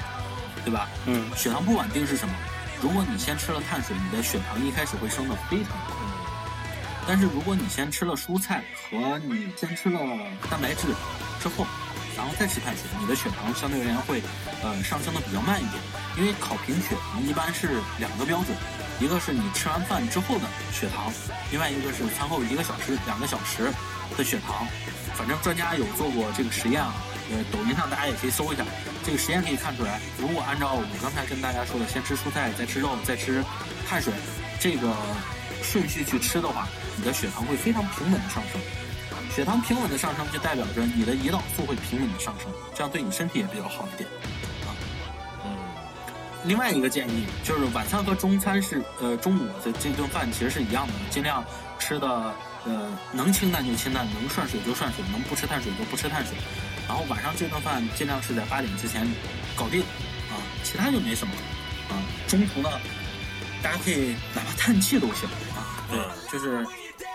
对吧？嗯。血糖不稳定是什么？如果你先吃了碳水，你的血糖一开始会升得非常高。但是如果你先吃了蔬菜和你先吃了蛋白质之后，然后再吃碳水，你的血糖相对而言会呃上升的比较慢一点。因为考评血糖一般是两个标准，一个是你吃完饭之后的血糖，另外一个是餐后一个小时、两个小时的血糖。反正专家有做过这个实验啊，呃，抖音上大家也可以搜一下，这个实验可以看出来，如果按照我刚才跟大家说的，先吃蔬菜，再吃肉，再吃碳水，这个顺序去吃的话。你的血糖会非常平稳的上升，血糖平稳的上升就代表着你的胰岛素会平稳的上升，这样对你身体也比较好一点，啊，嗯。另外一个建议就是晚餐和中餐是呃中午的这顿饭其实是一样的，尽量吃的呃能清淡就清淡，能涮水就涮水，能不吃碳水就不吃碳水，然后晚上这顿饭尽量是在八点之前搞定，啊，其他就没什么，啊，中途呢大家可以哪怕叹气都行，啊，对，就是。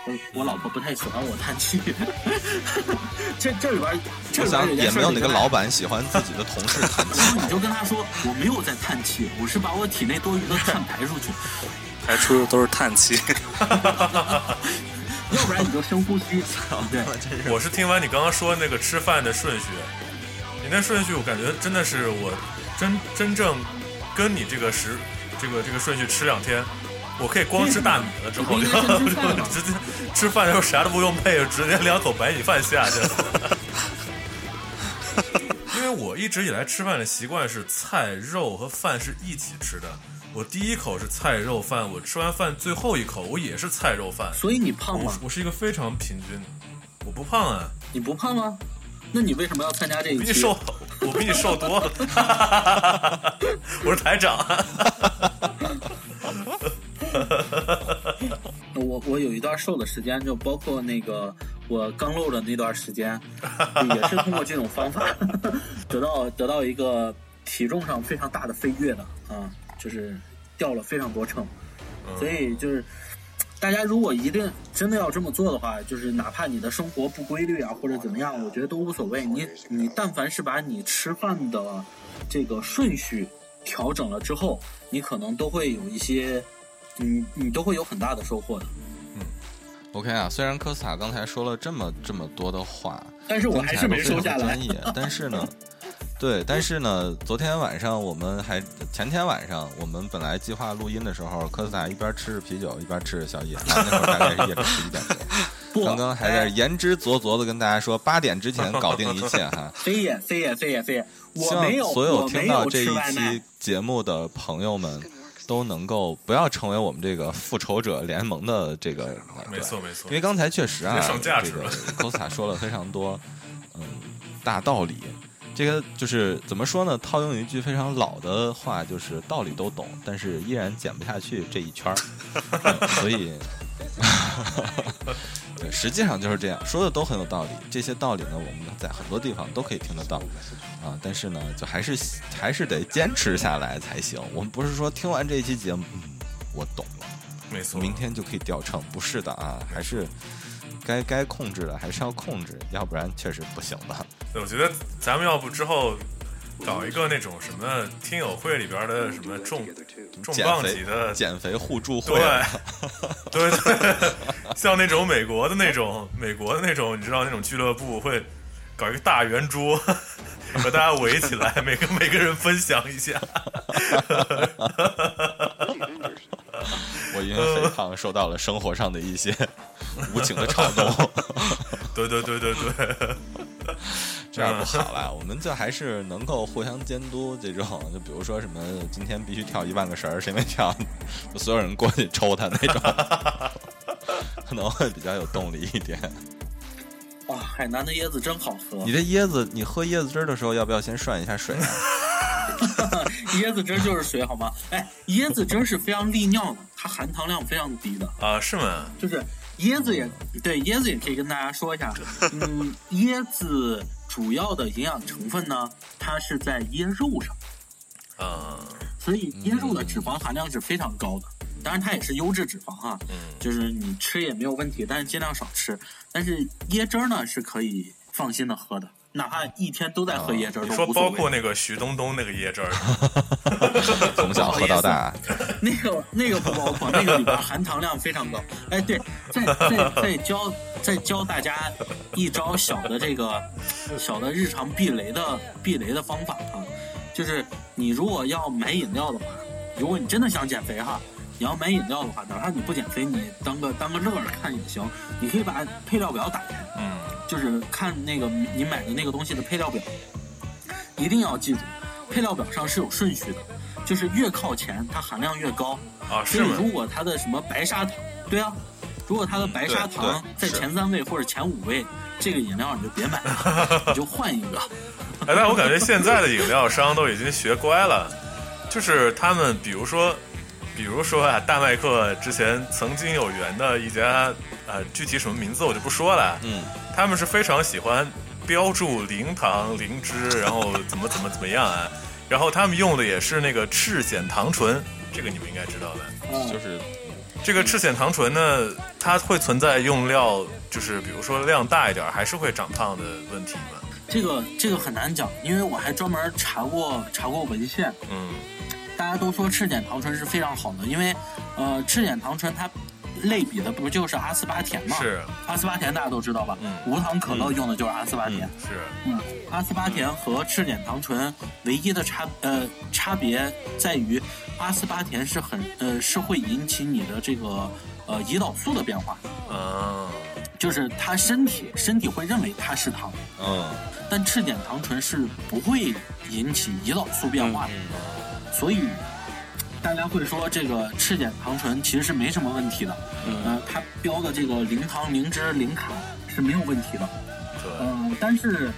我我老婆不太喜欢我叹气，这这里边，我想也没有哪个老板喜欢自己的同事叹气。你就跟他说，我没有在叹气，我是把我体内多余的碳排出去，排出的都是叹气。要不然你就深呼吸。对，我是听完你刚刚说那个吃饭的顺序，你那顺序我感觉真的是我真真正跟你这个时这个这个顺序吃两天。我可以光吃大米了，之后 直接吃饭的时候啥都不用配，直接两口白米饭下去了。因为我一直以来吃饭的习惯是菜肉和饭是一起吃的，我第一口是菜肉饭，我吃完饭最后一口我也是菜肉饭。所以你胖吗？我是一个非常平均的，我不胖啊。你不胖吗？那你为什么要参加这个？比你瘦，我比你瘦多了。我是台长。我我有一段瘦的时间，就包括那个我刚露的那段时间，也是通过这种方法 得到得到一个体重上非常大的飞跃的啊，就是掉了非常多秤。所以就是大家如果一定真的要这么做的话，就是哪怕你的生活不规律啊或者怎么样，我觉得都无所谓。你你但凡是把你吃饭的这个顺序调整了之后，你可能都会有一些。你你都会有很大的收获的，嗯，OK 啊。虽然科斯塔刚才说了这么这么多的话，但是我还是没收下来。但是呢，对，但是呢，昨天晚上我们还前天晚上我们本来计划录音的时候，科斯塔一边吃着啤酒一边吃着宵夜，那会儿大概是夜里十一点多，刚刚还在言之凿凿的跟大家说八点之前搞定一切哈。飞也飞也飞也飞也，希望所有听到这一期节目的朋友们。都能够不要成为我们这个复仇者联盟的这个，没错没错。因为刚才确实啊，这个科斯塔说了非常多，嗯，大道理。这个就是怎么说呢？套用一句非常老的话，就是道理都懂，但是依然减不下去这一圈儿。嗯所以，对，实际上就是这样，说的都很有道理。这些道理呢，我们在很多地方都可以听得到啊。但是呢，就还是还是得坚持下来才行。我们不是说听完这一期节目，嗯，我懂了，没错，明天就可以掉秤，不是的啊，还是该该控制的还是要控制，要不然确实不行的。对我觉得咱们要不之后搞一个那种什么听友会里边的什么重重磅级的，减肥互助会对，对对，像那种美国的那种美国的那种，你知道那种俱乐部会搞一个大圆桌，把大家围起来，每个每个人分享一下。我因为肥胖受到了生活上的一些无情的嘲弄，对对对对对，这样不好了。我们就还是能够互相监督这种，就比如说什么今天必须跳一万个绳儿，谁没跳，就所有人过去抽他那种，可能会比较有动力一点。哇，海南的椰子真好喝你，这椰子，你喝椰子汁儿的时候要不要先涮一下水啊？椰子汁就是水好吗？哎，椰子汁是非常利尿的，它含糖量非常低的。啊，是吗？就是椰子也对，椰子也可以跟大家说一下，嗯，椰子主要的营养成分呢，它是在椰肉上，啊，所以椰肉的脂肪含量是非常高的。当然，它也是优质脂肪哈，嗯，就是你吃也没有问题，但是尽量少吃。但是椰汁儿呢是可以放心的喝的，哪怕一天都在喝椰汁儿你说。包括那个徐冬冬那个椰汁儿，从小喝到大，那个那个不包括，那个里边含糖量非常高。哎，对，再再再教再教大家一招小的这个小的日常避雷的避雷的方法啊，就是你如果要买饮料的话，如果你真的想减肥哈，你要买饮料的话，哪怕你不减肥，你当个当个乐儿看也行，你可以把配料表打开，嗯，就是看那个你买的那个东西的配料表，一定要记住，配料表上是有顺序的，就是越靠前它含量越高。啊，所以是？如果它的什么白砂糖，对啊，如果它的白砂糖在前三位或者前五位，这个饮料你就别买了，你就换一个。哎，但我感觉现在的饮料商都已经学乖了，就是他们比如说，比如说啊，大麦克之前曾经有缘的一家，呃，具体什么名字我就不说了，嗯，他们是非常喜欢标注零糖、零脂，然后怎么怎么怎么样啊，然后他们用的也是那个赤藓糖醇，这个你们应该知道的。嗯。就是。这个赤藓糖醇呢，它会存在用料，就是比如说量大一点，还是会长胖的问题吗？这个这个很难讲，因为我还专门查过查过文献，嗯大家都说赤藓糖醇是非常好的，因为呃赤藓糖醇它类比的不就是阿斯巴甜吗？是，阿斯巴甜大家都知道吧？嗯。无糖可乐用的就是阿斯巴甜。嗯是，嗯，阿斯巴甜和赤藓糖醇唯一的差呃差别在于，阿斯巴甜是很呃是会引起你的这个呃胰岛素的变化，啊，就是它身体身体会认为它是糖，嗯。但赤藓糖醇是不会引起胰岛素变化的，所以大家会说这个赤藓糖醇其实是没什么问题的，嗯呃，它标的这个零糖、零脂、零卡是没有问题的。对，呃，但是，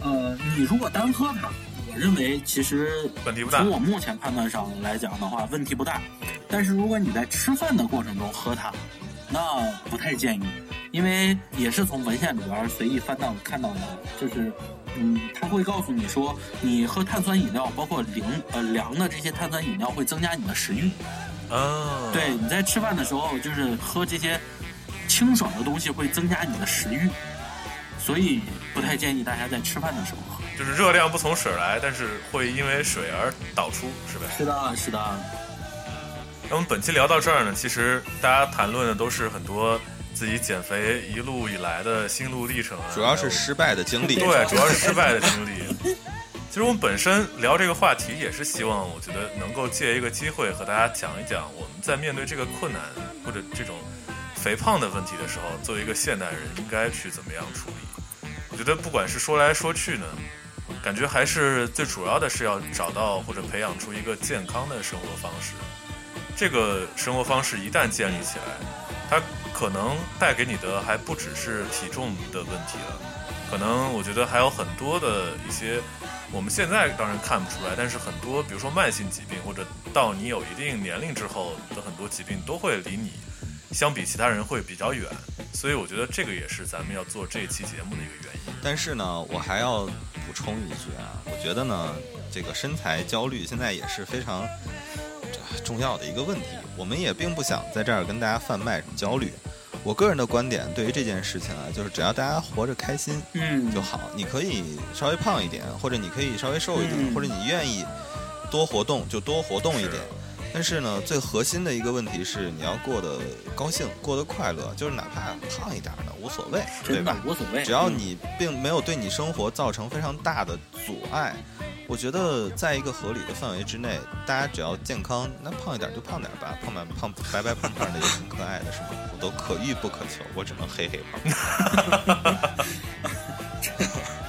呃，你如果单喝它，我认为其实问题不大从我目前判断上来讲的话，问题不大。但是如果你在吃饭的过程中喝它，那不太建议，因为也是从文献里边随意翻到看到的，就是。嗯，他会告诉你说，你喝碳酸饮料，包括零呃凉的这些碳酸饮料，会增加你的食欲。哦，对，你在吃饭的时候，就是喝这些清爽的东西，会增加你的食欲，所以不太建议大家在吃饭的时候喝。就是热量不从水来，但是会因为水而导出，是呗？是的，是的，那我们本期聊到这儿呢，其实大家谈论的都是很多自己减肥一路以来的心路历程啊，主要是失败的经历。对，主要是失败的经历。其实我们本身聊这个话题，也是希望，我觉得能够借一个机会和大家讲一讲，我们在面对这个困难或者这种肥胖的问题的时候，作为一个现代人应该去怎么样处理。我觉得不管是说来说去呢，感觉还是最主要的是要找到或者培养出一个健康的生活方式。这个生活方式一旦建立起来，它可能带给你的还不只是体重的问题了。可能我觉得还有很多的一些，我们现在当然看不出来，但是很多，比如说慢性疾病，或者到你有一定年龄之后的很多疾病，都会离你相比其他人会比较远。所以我觉得这个也是咱们要做这一期节目的一个原因。但是呢，我还要补充一句啊，我觉得呢，这个身材焦虑现在也是非常重要的一个问题。我们也并不想在这儿跟大家贩卖什么焦虑。我个人的观点，对于这件事情啊，就是只要大家活着开心，嗯，就好。你可以稍微胖一点，或者你可以稍微瘦一点，或者你愿意多活动就多活动一点。但是呢，最核心的一个问题是，你要过得高兴，过得快乐，就是哪怕胖一点呢，无所谓，对吧？无所谓，只要你并没有对你生活造成非常大的阻碍。我觉得在一个合理的范围之内，大家只要健康，那胖一点就胖点吧，胖满胖白白胖胖的也挺可爱的，是吗？我都可遇不可求，我只能嘿嘿胖。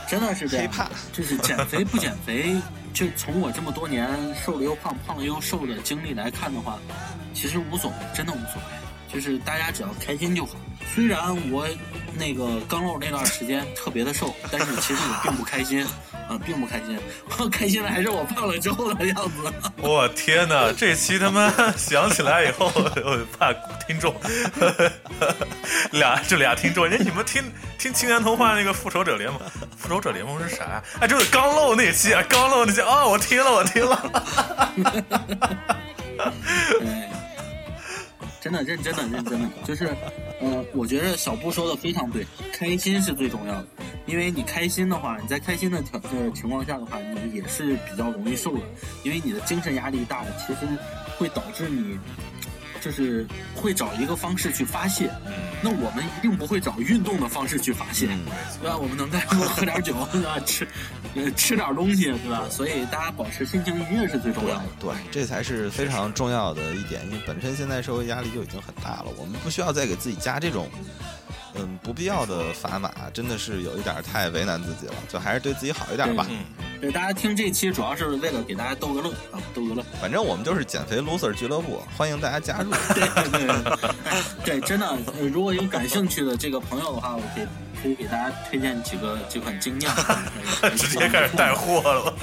真的是这样，黑怕就是减肥不减肥，就从我这么多年瘦了又胖，胖了又瘦的经历来看的话，其实无所谓，真的无所谓，就是大家只要开心就好。虽然我那个刚露那段时间特别的瘦，但是其实我并不开心。啊，并不开心。我开心的还是我胖了之后的样子。我天哪，这期他妈 想起来以后，我怕听众俩这俩听众，人你们听听青年童话那个复仇者联盟，复仇者联盟是啥呀？哎，就是刚露那期啊，刚露那期啊，我听了，我听了。真的，认真的，认真的，就是，呃，我觉得小布说的非常对，开心是最重要的。因为你开心的话，你在开心的条呃情况下的话，你也是比较容易瘦的。因为你的精神压力大，其实会导致你就是会找一个方式去发泄。那我们一定不会找运动的方式去发泄，对吧？我们能干多喝点酒，对吧？吃呃吃点东西，对吧？所以大家保持心情愉悦是最重要的。对，这才是非常重要的一点。因为本身现在社会压力就已经很大了，我们不需要再给自己加这种。嗯，不必要的砝码真的是有一点太为难自己了，就还是对自己好一点吧。嗯，对，大家听这期主要是为了给大家逗个乐啊，逗个乐。反正我们就是减肥 loser 俱乐部，欢迎大家加入。对对对，真的，如果有感兴趣的这个朋友的话，我可以可以给大家推荐几个几款精酿，直接开始带货了。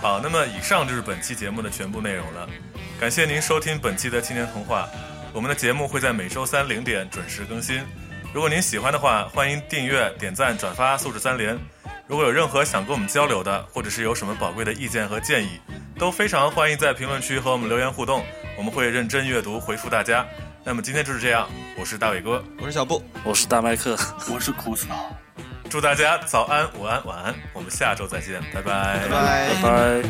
好，那么以上就是本期节目的全部内容了。感谢您收听本期的青年童话，我们的节目会在每周三零点准时更新。如果您喜欢的话，欢迎订阅、点赞、转发，素质三连。如果有任何想跟我们交流的，或者是有什么宝贵的意见和建议，都非常欢迎在评论区和我们留言互动，我们会认真阅读回复大家。那么今天就是这样，我是大伟哥，我是小布，我是大麦克，我是苦草。祝大家早安午安晚安我们下周再见拜拜。拜拜。